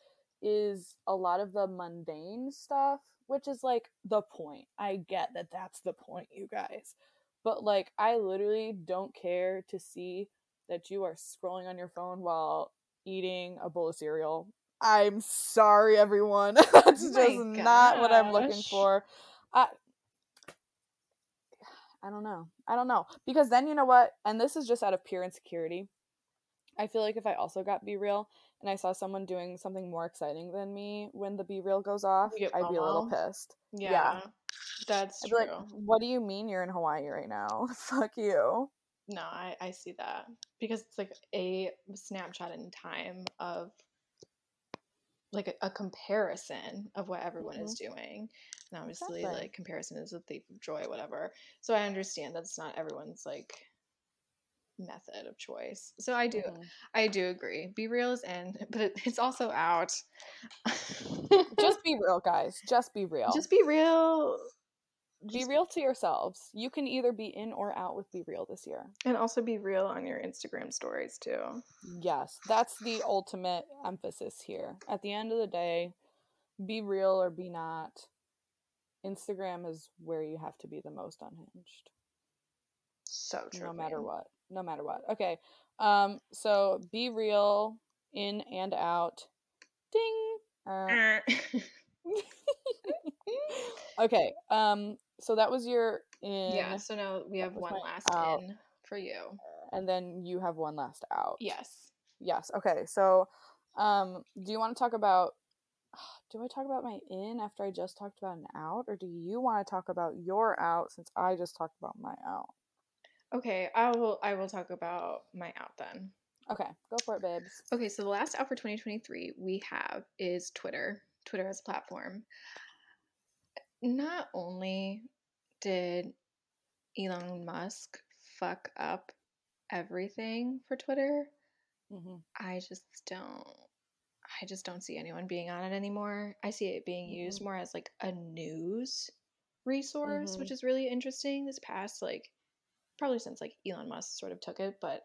Speaker 1: is a lot of the mundane stuff, which is like the point. I get that that's the point, you guys. But like, I literally don't care to see that you are scrolling on your phone while eating a bowl of cereal. I'm sorry, everyone. that's
Speaker 2: Oh
Speaker 1: just not what I'm looking for. I, I don't know. I don't know. Because then you know what? And this is just out of pure insecurity. I feel like if I also got Be Real and I saw someone doing something more exciting than me when the Be Real goes off, I'd be a little
Speaker 2: FOMO?
Speaker 1: pissed.
Speaker 2: Yeah, that's
Speaker 1: I'd be
Speaker 2: true.
Speaker 1: like, what do you mean you're in Hawaii right now? Fuck you.
Speaker 2: No, I, I see that because it's like a snapshot in time of like a, a comparison of what everyone is doing. And obviously,
Speaker 1: Exactly.
Speaker 2: like comparison is a thief of joy, whatever. So I understand that's not everyone's like method of choice. So I do,
Speaker 1: Mhm.
Speaker 2: I do agree. Be real is in, but it, it's also out.
Speaker 1: Just be real, guys. Just be real.
Speaker 2: just be real.
Speaker 1: Be real to yourselves. You can either be in or out with Be Real this year.
Speaker 2: And also be real on your Instagram stories too.
Speaker 1: Yes, that's the ultimate emphasis here. At the end of the day, be real or be not. Instagram is where you have to be the most unhinged.
Speaker 2: So true.
Speaker 1: no matter what. No matter what. Okay. Um so be real in and out. Ding. Uh, okay. Um so that was your in
Speaker 2: yeah, so now we have one last
Speaker 1: out.
Speaker 2: in for you.
Speaker 1: and then you have one last out.
Speaker 2: Yes.
Speaker 1: Yes. Okay. So, um, do you want to talk about? Do I talk about my in after I just talked about an out, or do you want to talk about your out since I just talked about my out?
Speaker 2: Okay, I will I will talk about my out then.
Speaker 1: Okay, go for it, babes.
Speaker 2: Okay, so the last out for 2023 we have is Twitter. Twitter as a platform. Not only did Elon Musk fuck up everything for Twitter.
Speaker 1: hmm
Speaker 2: I just don't I just don't see anyone being on it anymore. I see it being used
Speaker 1: Mhm.
Speaker 2: more as like a news resource,
Speaker 1: Mhm.
Speaker 2: which is really interesting this past like probably since like Elon Musk sort of took it, but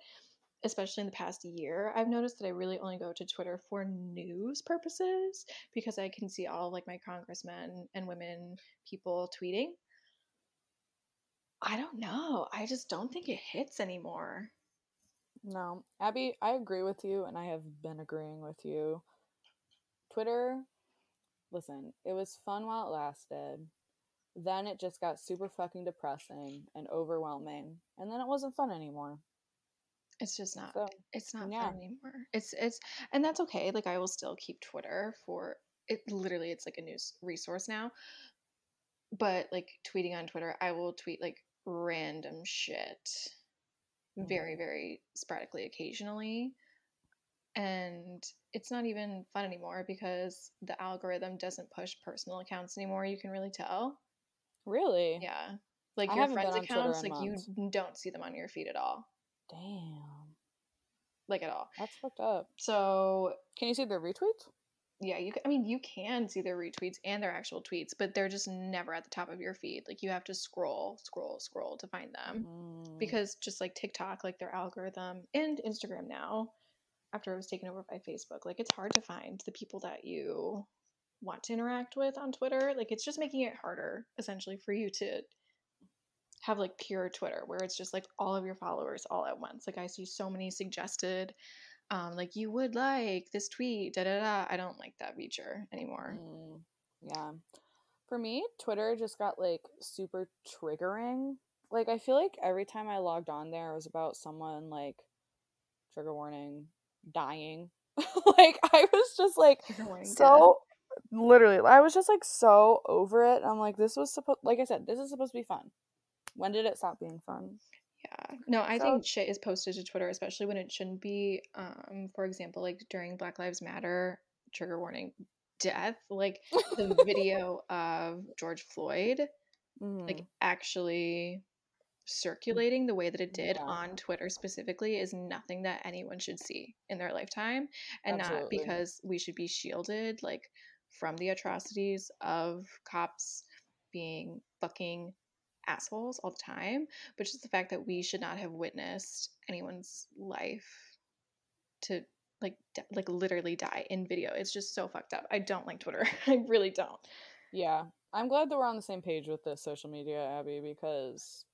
Speaker 2: especially in the past year, I've noticed that I really only go to Twitter for news purposes because I can see all like my congressmen and women people tweeting. I don't know. I just don't think it hits anymore.
Speaker 1: No, Abby, I agree with you, and I have been agreeing with you. Twitter, listen, it was fun while it lasted. Then it just got super fucking depressing and overwhelming, and then it wasn't fun anymore.
Speaker 2: It's just not
Speaker 1: So,
Speaker 2: it's not
Speaker 1: yeah.
Speaker 2: fun anymore. It's it's and that's okay. Like I will still keep Twitter for it literally it's like a news resource now. But like tweeting on Twitter, I will tweet like random shit very
Speaker 1: Mhm.
Speaker 2: very sporadically occasionally. And it's not even fun anymore because the algorithm doesn't push personal accounts anymore. You can really tell.
Speaker 1: really?
Speaker 2: Yeah. Like
Speaker 1: I
Speaker 2: your friends' accounts, like you don't see them on your feed at all.
Speaker 1: Damn.
Speaker 2: Like at all.
Speaker 1: That's fucked up.
Speaker 2: So
Speaker 1: Can you see their retweets?
Speaker 2: yeah, you. ca- I mean, you can see their retweets and their actual tweets, but they're just never at the top of your feed. Like you have to scroll, scroll, scroll to find them
Speaker 1: Mm,
Speaker 2: because just like TikTok, like their algorithm and Instagram now, after it was taken over by Facebook, like it's hard to find the people that you want to interact with on Twitter. Like it's just making it harder, essentially, for you to have like pure Twitter where it's just like all of your followers all at once. Like I see so many suggested um like you would like this tweet da da da. I don't like that feature anymore.
Speaker 1: mm, yeah. For me, Twitter just got like super triggering. Like I feel like every time I logged on there it was about someone like trigger warning dying. like I was just like
Speaker 2: warning, death.
Speaker 1: so literally I was just like so over it. I'm like this was supposed like I said this is supposed to be fun. When did it stop being fun?
Speaker 2: Yeah. No, I
Speaker 1: So-
Speaker 2: think shit is posted to Twitter, especially when it shouldn't be. Um, for example, like during Black Lives Matter, trigger warning, death. Like the video of George Floyd, like
Speaker 1: Mhm.
Speaker 2: actually circulating the way that it did
Speaker 1: Yeah.
Speaker 2: on Twitter specifically is nothing that anyone should see in their lifetime, and not because we should be shielded like from the atrocities of cops being fucking assholes all the time, but just the fact that we should not have witnessed anyone's life to like like literally die in video. It's just so fucked up. I don't like Twitter. I really don't.
Speaker 1: Yeah. I'm glad that we're on the same page with this social media, Abby, because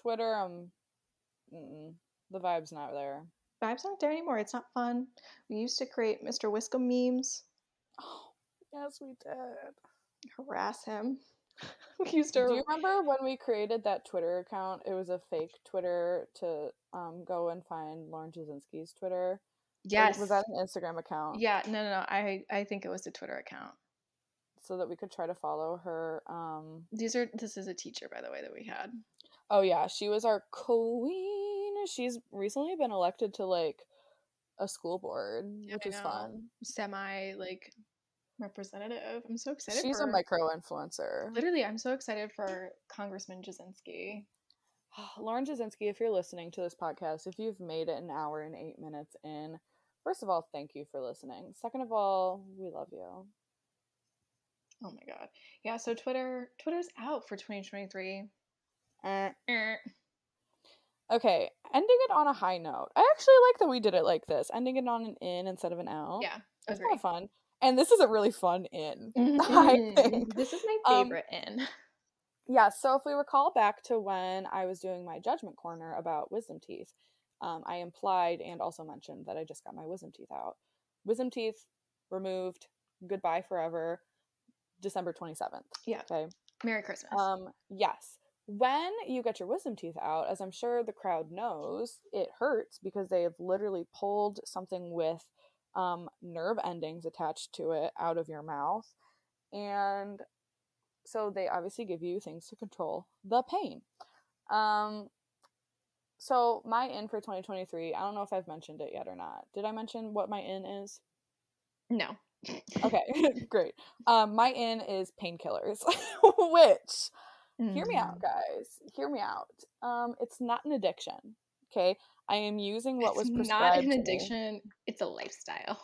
Speaker 1: Twitter, um, the vibe's not there.
Speaker 2: Vibes aren't there anymore. It's not fun. We used to create Mr. Whiskum memes,
Speaker 1: Oh, yes, we did.
Speaker 2: harass him. We used to
Speaker 1: Do you remember when we created that Twitter account? It was a fake Twitter to um go and find Lauren Jasinski's Twitter. Or
Speaker 2: Yes.
Speaker 1: Was that an Instagram account?
Speaker 2: Yeah, no, no, no. I I think it was a Twitter account.
Speaker 1: So that we could try to follow her. Um.
Speaker 2: These are this is a teacher, by the way, that we had.
Speaker 1: Oh yeah, she was our queen. She's recently been elected to like a school board,
Speaker 2: Yeah,
Speaker 1: which
Speaker 2: I
Speaker 1: is
Speaker 2: know.
Speaker 1: fun.
Speaker 2: Semi like representative. I'm so excited.
Speaker 1: She's
Speaker 2: for
Speaker 1: a micro influencer.
Speaker 2: Literally, I'm so excited for Congressman Jasinski.
Speaker 1: Lauren Jasinski, if you're listening to this podcast, if you've made it an hour and eight minutes in, first of all, thank you for listening. Second of all, we love you.
Speaker 2: Oh my god. Yeah, so Twitter Twitter's out for 2023.
Speaker 1: Eh.
Speaker 2: Eh.
Speaker 1: Okay, ending it on a high note. I actually like that we did it like this, ending it on an in instead of an out.
Speaker 2: Yeah,
Speaker 1: it's kind of fun. And this is a really fun in. I
Speaker 2: Mhm.
Speaker 1: think.
Speaker 2: This is my
Speaker 1: Um,
Speaker 2: favorite in.
Speaker 1: Yeah, so if we recall back to when I was doing my judgment corner about wisdom teeth, um, I implied and also mentioned that I just got my wisdom teeth out. Wisdom teeth removed, goodbye forever, December 27th.
Speaker 2: Yeah.
Speaker 1: Okay.
Speaker 2: Merry Christmas.
Speaker 1: Um, yes. When you get your wisdom teeth out, as I'm sure the crowd knows, it hurts because they have literally pulled something with um, nerve endings attached to it out of your mouth. And so they obviously give you things to control the pain. Um, so my in for 2023, I don't know if I've mentioned it yet or not. Did I mention what my in is?
Speaker 2: no.
Speaker 1: Okay, great. Um, my in is painkillers, which hear me
Speaker 2: Mm.
Speaker 1: out guys hear me out um it's not an addiction Okay, I am using what was
Speaker 2: it's
Speaker 1: prescribed.
Speaker 2: not an
Speaker 1: me.
Speaker 2: addiction, it's a lifestyle.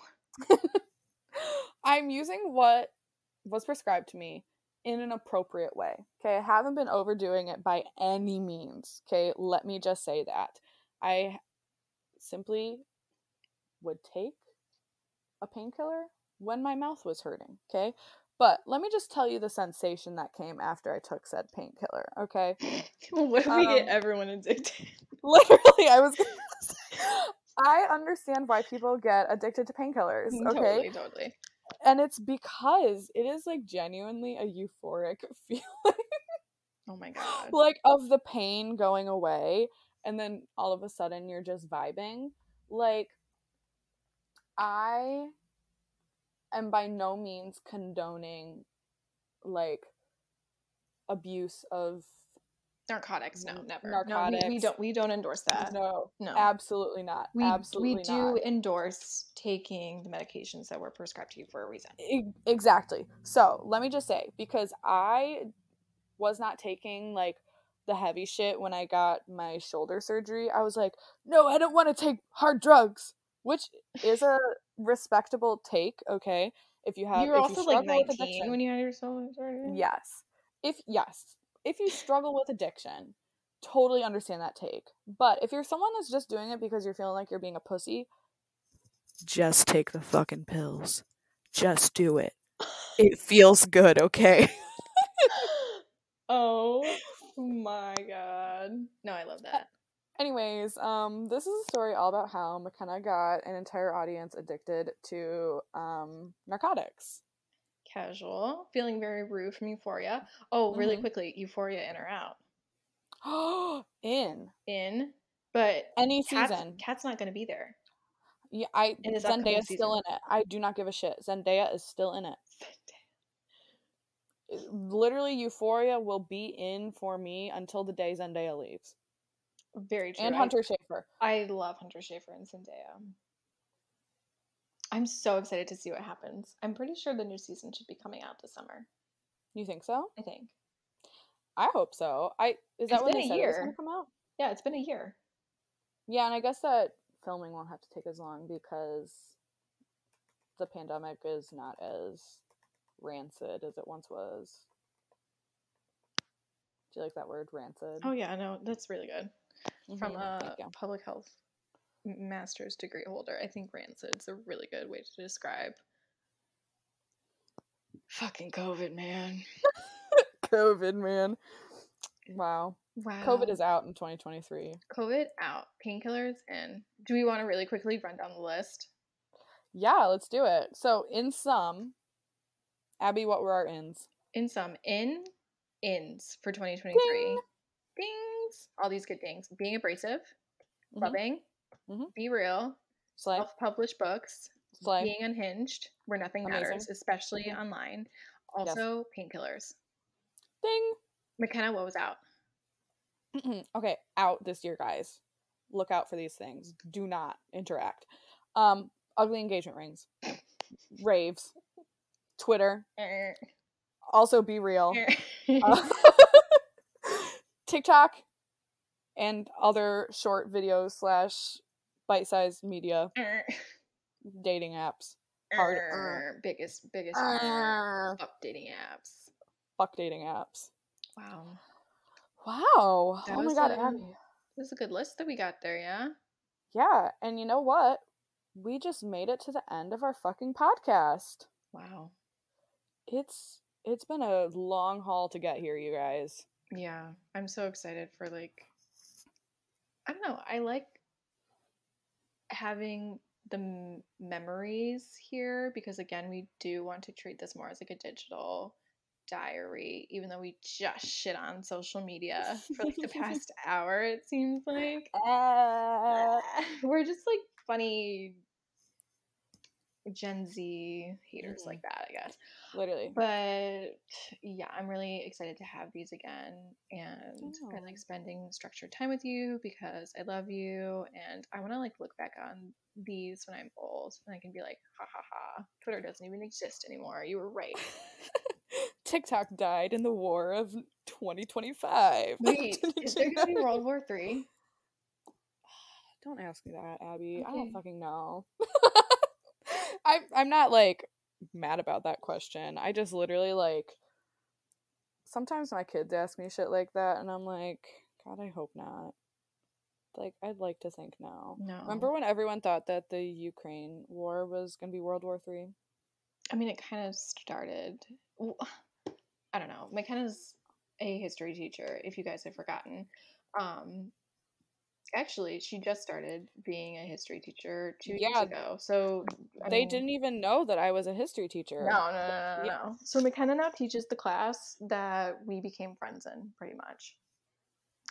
Speaker 1: I'm using what was prescribed to me in an appropriate way. Okay, I haven't been overdoing it by any means. Okay, let me just say that. I simply would take a painkiller when my mouth was hurting. Okay, but let me just tell you the sensation that came after I took said painkiller. Okay,
Speaker 2: what if we get
Speaker 1: Um,
Speaker 2: everyone addicted?
Speaker 1: literally, I was I understand why people get addicted to painkillers. Okay,
Speaker 2: Totally, totally.
Speaker 1: and it's because it is like genuinely a euphoric feeling
Speaker 2: Oh my god.
Speaker 1: like of the pain going away and then all of a sudden you're just vibing like i am by no means condoning like abuse of
Speaker 2: Narcotics, no, never. No, we, we don't we don't endorse that.
Speaker 1: no
Speaker 2: No.
Speaker 1: absolutely not
Speaker 2: We
Speaker 1: absolutely
Speaker 2: we do
Speaker 1: not.
Speaker 2: endorse taking the medications that were prescribed to you for a reason.
Speaker 1: Exactly. So let me just say, because I was not taking like the heavy shit when I got my shoulder surgery, I was like, no, I don't want to take hard drugs, which is a respectable take. Okay, if you have,
Speaker 2: you were
Speaker 1: if
Speaker 2: also like
Speaker 1: struggle with
Speaker 2: 19
Speaker 1: addiction-
Speaker 2: when you had your shoulder surgery.
Speaker 1: yes, if yes, if you struggle with addiction, totally understand that take. But if you're someone that's just doing it because you're feeling like you're being a pussy, just take the fucking pills. Just do it. It feels good, okay?
Speaker 2: oh my god. No, I love uh, that.
Speaker 1: Anyways, um, this is a story all about how McKenna got an entire audience addicted to um narcotics.
Speaker 2: Casual. Feeling very rude from Euphoria. Oh, really
Speaker 1: Mhm.
Speaker 2: quickly, Euphoria in or out?
Speaker 1: Oh, In
Speaker 2: In. But
Speaker 1: any
Speaker 2: Kat's,
Speaker 1: season,
Speaker 2: Kat's not gonna be there.
Speaker 1: yeah, I
Speaker 2: in upcoming
Speaker 1: Zendaya's still in it. I do not give a shit. Zendaya is still in it. Literally, Euphoria will be in for me until the day Zendaya leaves,
Speaker 2: Very true.
Speaker 1: and Hunter Schafer.
Speaker 2: I love Hunter Schafer and Zendaya. I'm so excited to see what happens. I'm pretty sure the new season should be coming out this summer.
Speaker 1: You think so?
Speaker 2: I think.
Speaker 1: I hope so. I is
Speaker 2: It's
Speaker 1: that when
Speaker 2: a
Speaker 1: said it
Speaker 2: year.
Speaker 1: gonna come out?
Speaker 2: Yeah, it's been a year.
Speaker 1: Yeah, and I guess that filming won't have to take as long because the pandemic is not as rancid as it once was. Do you like that word, rancid?
Speaker 2: Oh yeah, no, that's really good. From
Speaker 1: Mhm,
Speaker 2: a
Speaker 1: thank
Speaker 2: public health master's degree holder, I think rancid's a really good way to describe. Fucking COVID, man.
Speaker 1: COVID, man. Wow.
Speaker 2: Wow.
Speaker 1: COVID is out in 2023.
Speaker 2: COVID out. Painkillers in. Do we want to really quickly run down the list?
Speaker 1: Yeah, let's do it. So, in sum, Abby, what were our ins?
Speaker 2: In sum, in ins for 2023. Dings. All these good things. Being abrasive,
Speaker 1: Mhm.
Speaker 2: loving,
Speaker 1: Mhm.
Speaker 2: be real,
Speaker 1: Slay,
Speaker 2: self-published books,
Speaker 1: slay.
Speaker 2: being unhinged, where nothing matters,
Speaker 1: Amazing.
Speaker 2: especially online. Also, painkillers.
Speaker 1: Ding.
Speaker 2: McKenna, what was out?
Speaker 1: okay, out this year, guys. Look out for these things. Do not interact. Um, ugly engagement rings, raves, Twitter.
Speaker 2: Er,
Speaker 1: Also, be real.
Speaker 2: er.
Speaker 1: Uh, TikTok and other short videos slash bite-sized media
Speaker 2: Er,
Speaker 1: dating apps. Hard-
Speaker 2: er. biggest, biggest fuck dating apps.
Speaker 1: Fuck dating apps.
Speaker 2: Wow,
Speaker 1: Wow.
Speaker 2: That
Speaker 1: oh my god, Abby.
Speaker 2: this is a good list that we got there. Yeah.
Speaker 1: Yeah, and you know what? We just made it to the end of our fucking podcast.
Speaker 2: Wow.
Speaker 1: It's it's been a long haul to get here, you guys.
Speaker 2: Yeah, I'm so excited for like I don't know, I like having the m- memories here because again, we do want to treat this more as like a digital diary even though we just shit on social media for like the past hour it seems like.
Speaker 1: Uh,
Speaker 2: we're just like funny Gen Z haters
Speaker 1: Mhm.
Speaker 2: like that, I guess.
Speaker 1: literally.
Speaker 2: But yeah, I'm really excited to have these again. And I
Speaker 1: Oh.
Speaker 2: like spending structured time with you because I love you. And I want to like look back on these when I'm old and I can be like, ha ha ha, Twitter doesn't even exist anymore. You were right.
Speaker 1: TikTok died in the war of 2025.
Speaker 2: Wait, is there going to be World War Three?
Speaker 1: Don't ask me that, Abby. I don't fucking know. I I'm not like mad about that question. I just literally like sometimes my kids ask me shit like that and I'm like, God, I hope not. Like I'd like to think no.
Speaker 2: No.
Speaker 1: Remember when everyone thought that the Ukraine war was gonna be World War Three?
Speaker 2: I mean, it kind of started. I don't know. McKenna's a history teacher, if you guys have forgotten. Um, actually, she just started being a history teacher two
Speaker 1: Yeah.
Speaker 2: years ago. So I
Speaker 1: They
Speaker 2: mean-
Speaker 1: didn't even know that I was a history teacher.
Speaker 2: No, no, no, no,
Speaker 1: Yeah.
Speaker 2: no. So McKenna now teaches the class that we became friends in, pretty much,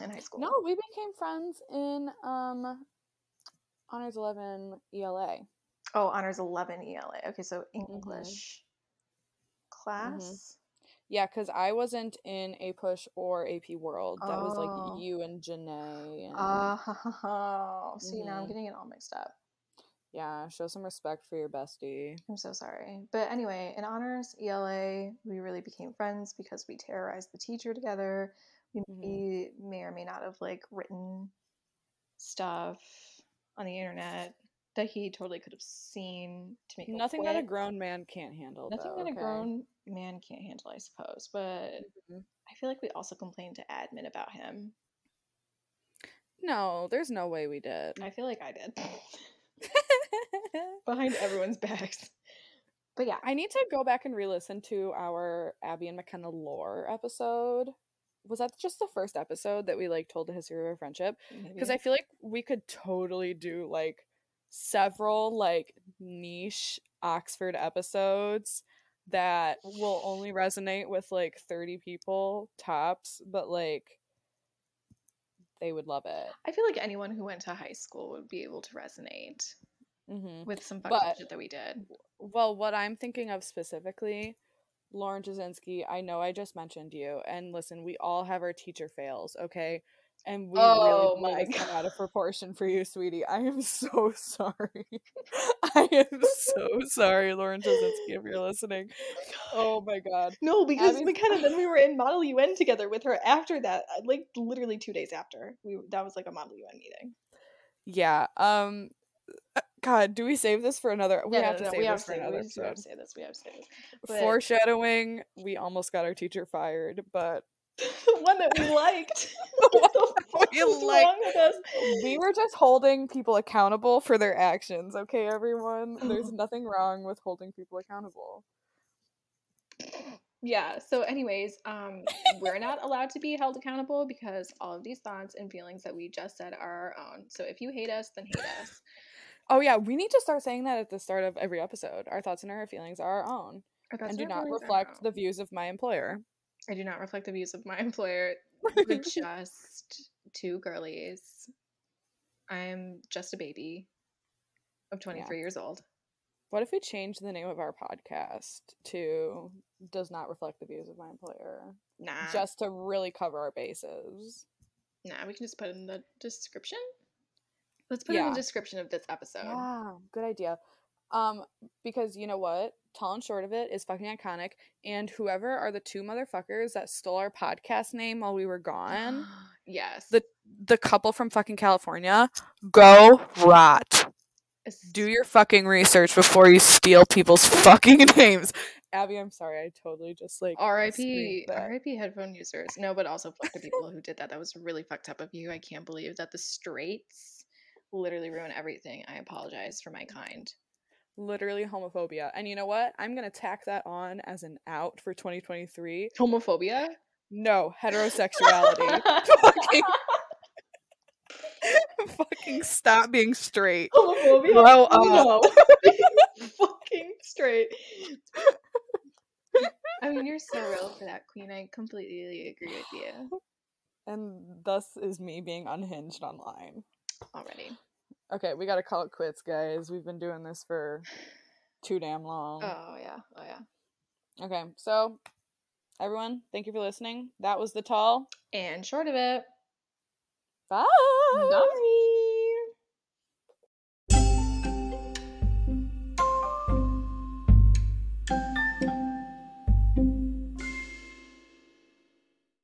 Speaker 2: in high school.
Speaker 1: No, we became friends in um Honors 11 ELA.
Speaker 2: Oh, honors eleven ELA. Okay, so English class.
Speaker 1: Yeah, because I wasn't in APUSH or AP World. That was
Speaker 2: Oh.
Speaker 1: like you and Janae. And,
Speaker 2: Oh, see, now I'm
Speaker 1: Mhm.
Speaker 2: getting it all mixed up.
Speaker 1: yeah, show some respect for your bestie.
Speaker 2: I'm so sorry. But anyway, in honors ELA, we really became friends because we terrorized the teacher together. We
Speaker 1: Mhm.
Speaker 2: may or may not have like written stuff on the internet that he totally could have seen to make
Speaker 1: Nothing that a grown man can't handle.
Speaker 2: Nothing
Speaker 1: though,
Speaker 2: that a grown man can't handle, I suppose. But
Speaker 1: Mhm.
Speaker 2: I feel like we also complained to admin about him.
Speaker 1: No, there's no way we did.
Speaker 2: I feel like I did behind everyone's backs. But yeah,
Speaker 1: I need to go back and re-listen to our Abby and McKenna lore episode. Was that just the first episode that we like told the history of our friendship? because I feel like we could totally do like several like niche Oxford episodes that will only resonate with like 30 people tops, but like they would love it.
Speaker 2: I feel like anyone who went to high school would be able to resonate
Speaker 1: hmm
Speaker 2: with some
Speaker 1: But-
Speaker 2: shit that we did.
Speaker 1: Well, what I'm thinking of specifically, Lauren Jasinski, I know I just mentioned you, and listen, we all have our teacher fails, okay? And we
Speaker 2: Oh
Speaker 1: really
Speaker 2: my
Speaker 1: one out of proportion for you, sweetie. I am so sorry. I am so sorry, Lauren Jasinski, if you're listening. Oh my god.
Speaker 2: No, because
Speaker 1: Abby's-
Speaker 2: McKenna, then we were in Model UN together with her after that, uh, like literally two days after. We that was like a Model UN meeting.
Speaker 1: Yeah. Um. uh, God, do we save this for another? We
Speaker 2: Yeah,
Speaker 1: have
Speaker 2: no,
Speaker 1: to
Speaker 2: no,
Speaker 1: save
Speaker 2: we
Speaker 1: this for another
Speaker 2: we have to say this. We have to say this. But
Speaker 1: Foreshadowing. We almost got our teacher fired, but
Speaker 2: the one that we liked.
Speaker 1: We
Speaker 2: the fuck is
Speaker 1: liked.
Speaker 2: wrong with us?
Speaker 1: we were just holding people accountable for their actions, okay, everyone? There's nothing wrong with holding people accountable.
Speaker 2: Yeah. So, anyways, um, we're not allowed to be held accountable because all of these thoughts and feelings that we just said are our own. So, if you hate us, then hate us.
Speaker 1: Oh yeah, we need to start saying that at the start of every episode. Our thoughts and our feelings are our own and do not reflect the views of my employer.
Speaker 2: I do not reflect the views of my employer. We're just two girlies. I'm just a baby of 23 years old.
Speaker 1: What if we change the name of our podcast to does not reflect the views of my employer?
Speaker 2: Nah.
Speaker 1: Just to really cover our bases.
Speaker 2: nah, we can just put it in the description. Let's put it in the description of this episode.
Speaker 1: Yeah, good idea. Um, because you know what? Tall and short of it is fucking iconic. And whoever are the two motherfuckers that stole our podcast name while we were gone,
Speaker 2: yes.
Speaker 1: the the couple from fucking California, go rot. Do your fucking research before you steal people's fucking names. Abby, I'm sorry. I totally just like
Speaker 2: R.I.P. R.I.P. headphone users. No, but also fuck the people who did that. That was really fucked up of you. I can't believe that the straights literally ruin everything. I apologize for my kind.
Speaker 1: Literally homophobia. And you know what? I'm gonna tack that on as an out for 2023.
Speaker 2: Homophobia?
Speaker 1: No, heterosexuality. fucking, fucking stop being straight.
Speaker 2: Homophobia?
Speaker 1: Grow up.
Speaker 2: No. Fucking straight. I mean, you're so real for that, Queen. I completely agree with you
Speaker 1: And thus is me being unhinged online.
Speaker 2: already.
Speaker 1: Okay, we gotta call it quits, guys. We've been doing this for too damn long.
Speaker 2: Oh, yeah. Oh, yeah.
Speaker 1: Okay, so everyone, thank you for listening. That was the tall.
Speaker 2: And short of it,
Speaker 1: Bye.
Speaker 2: bye.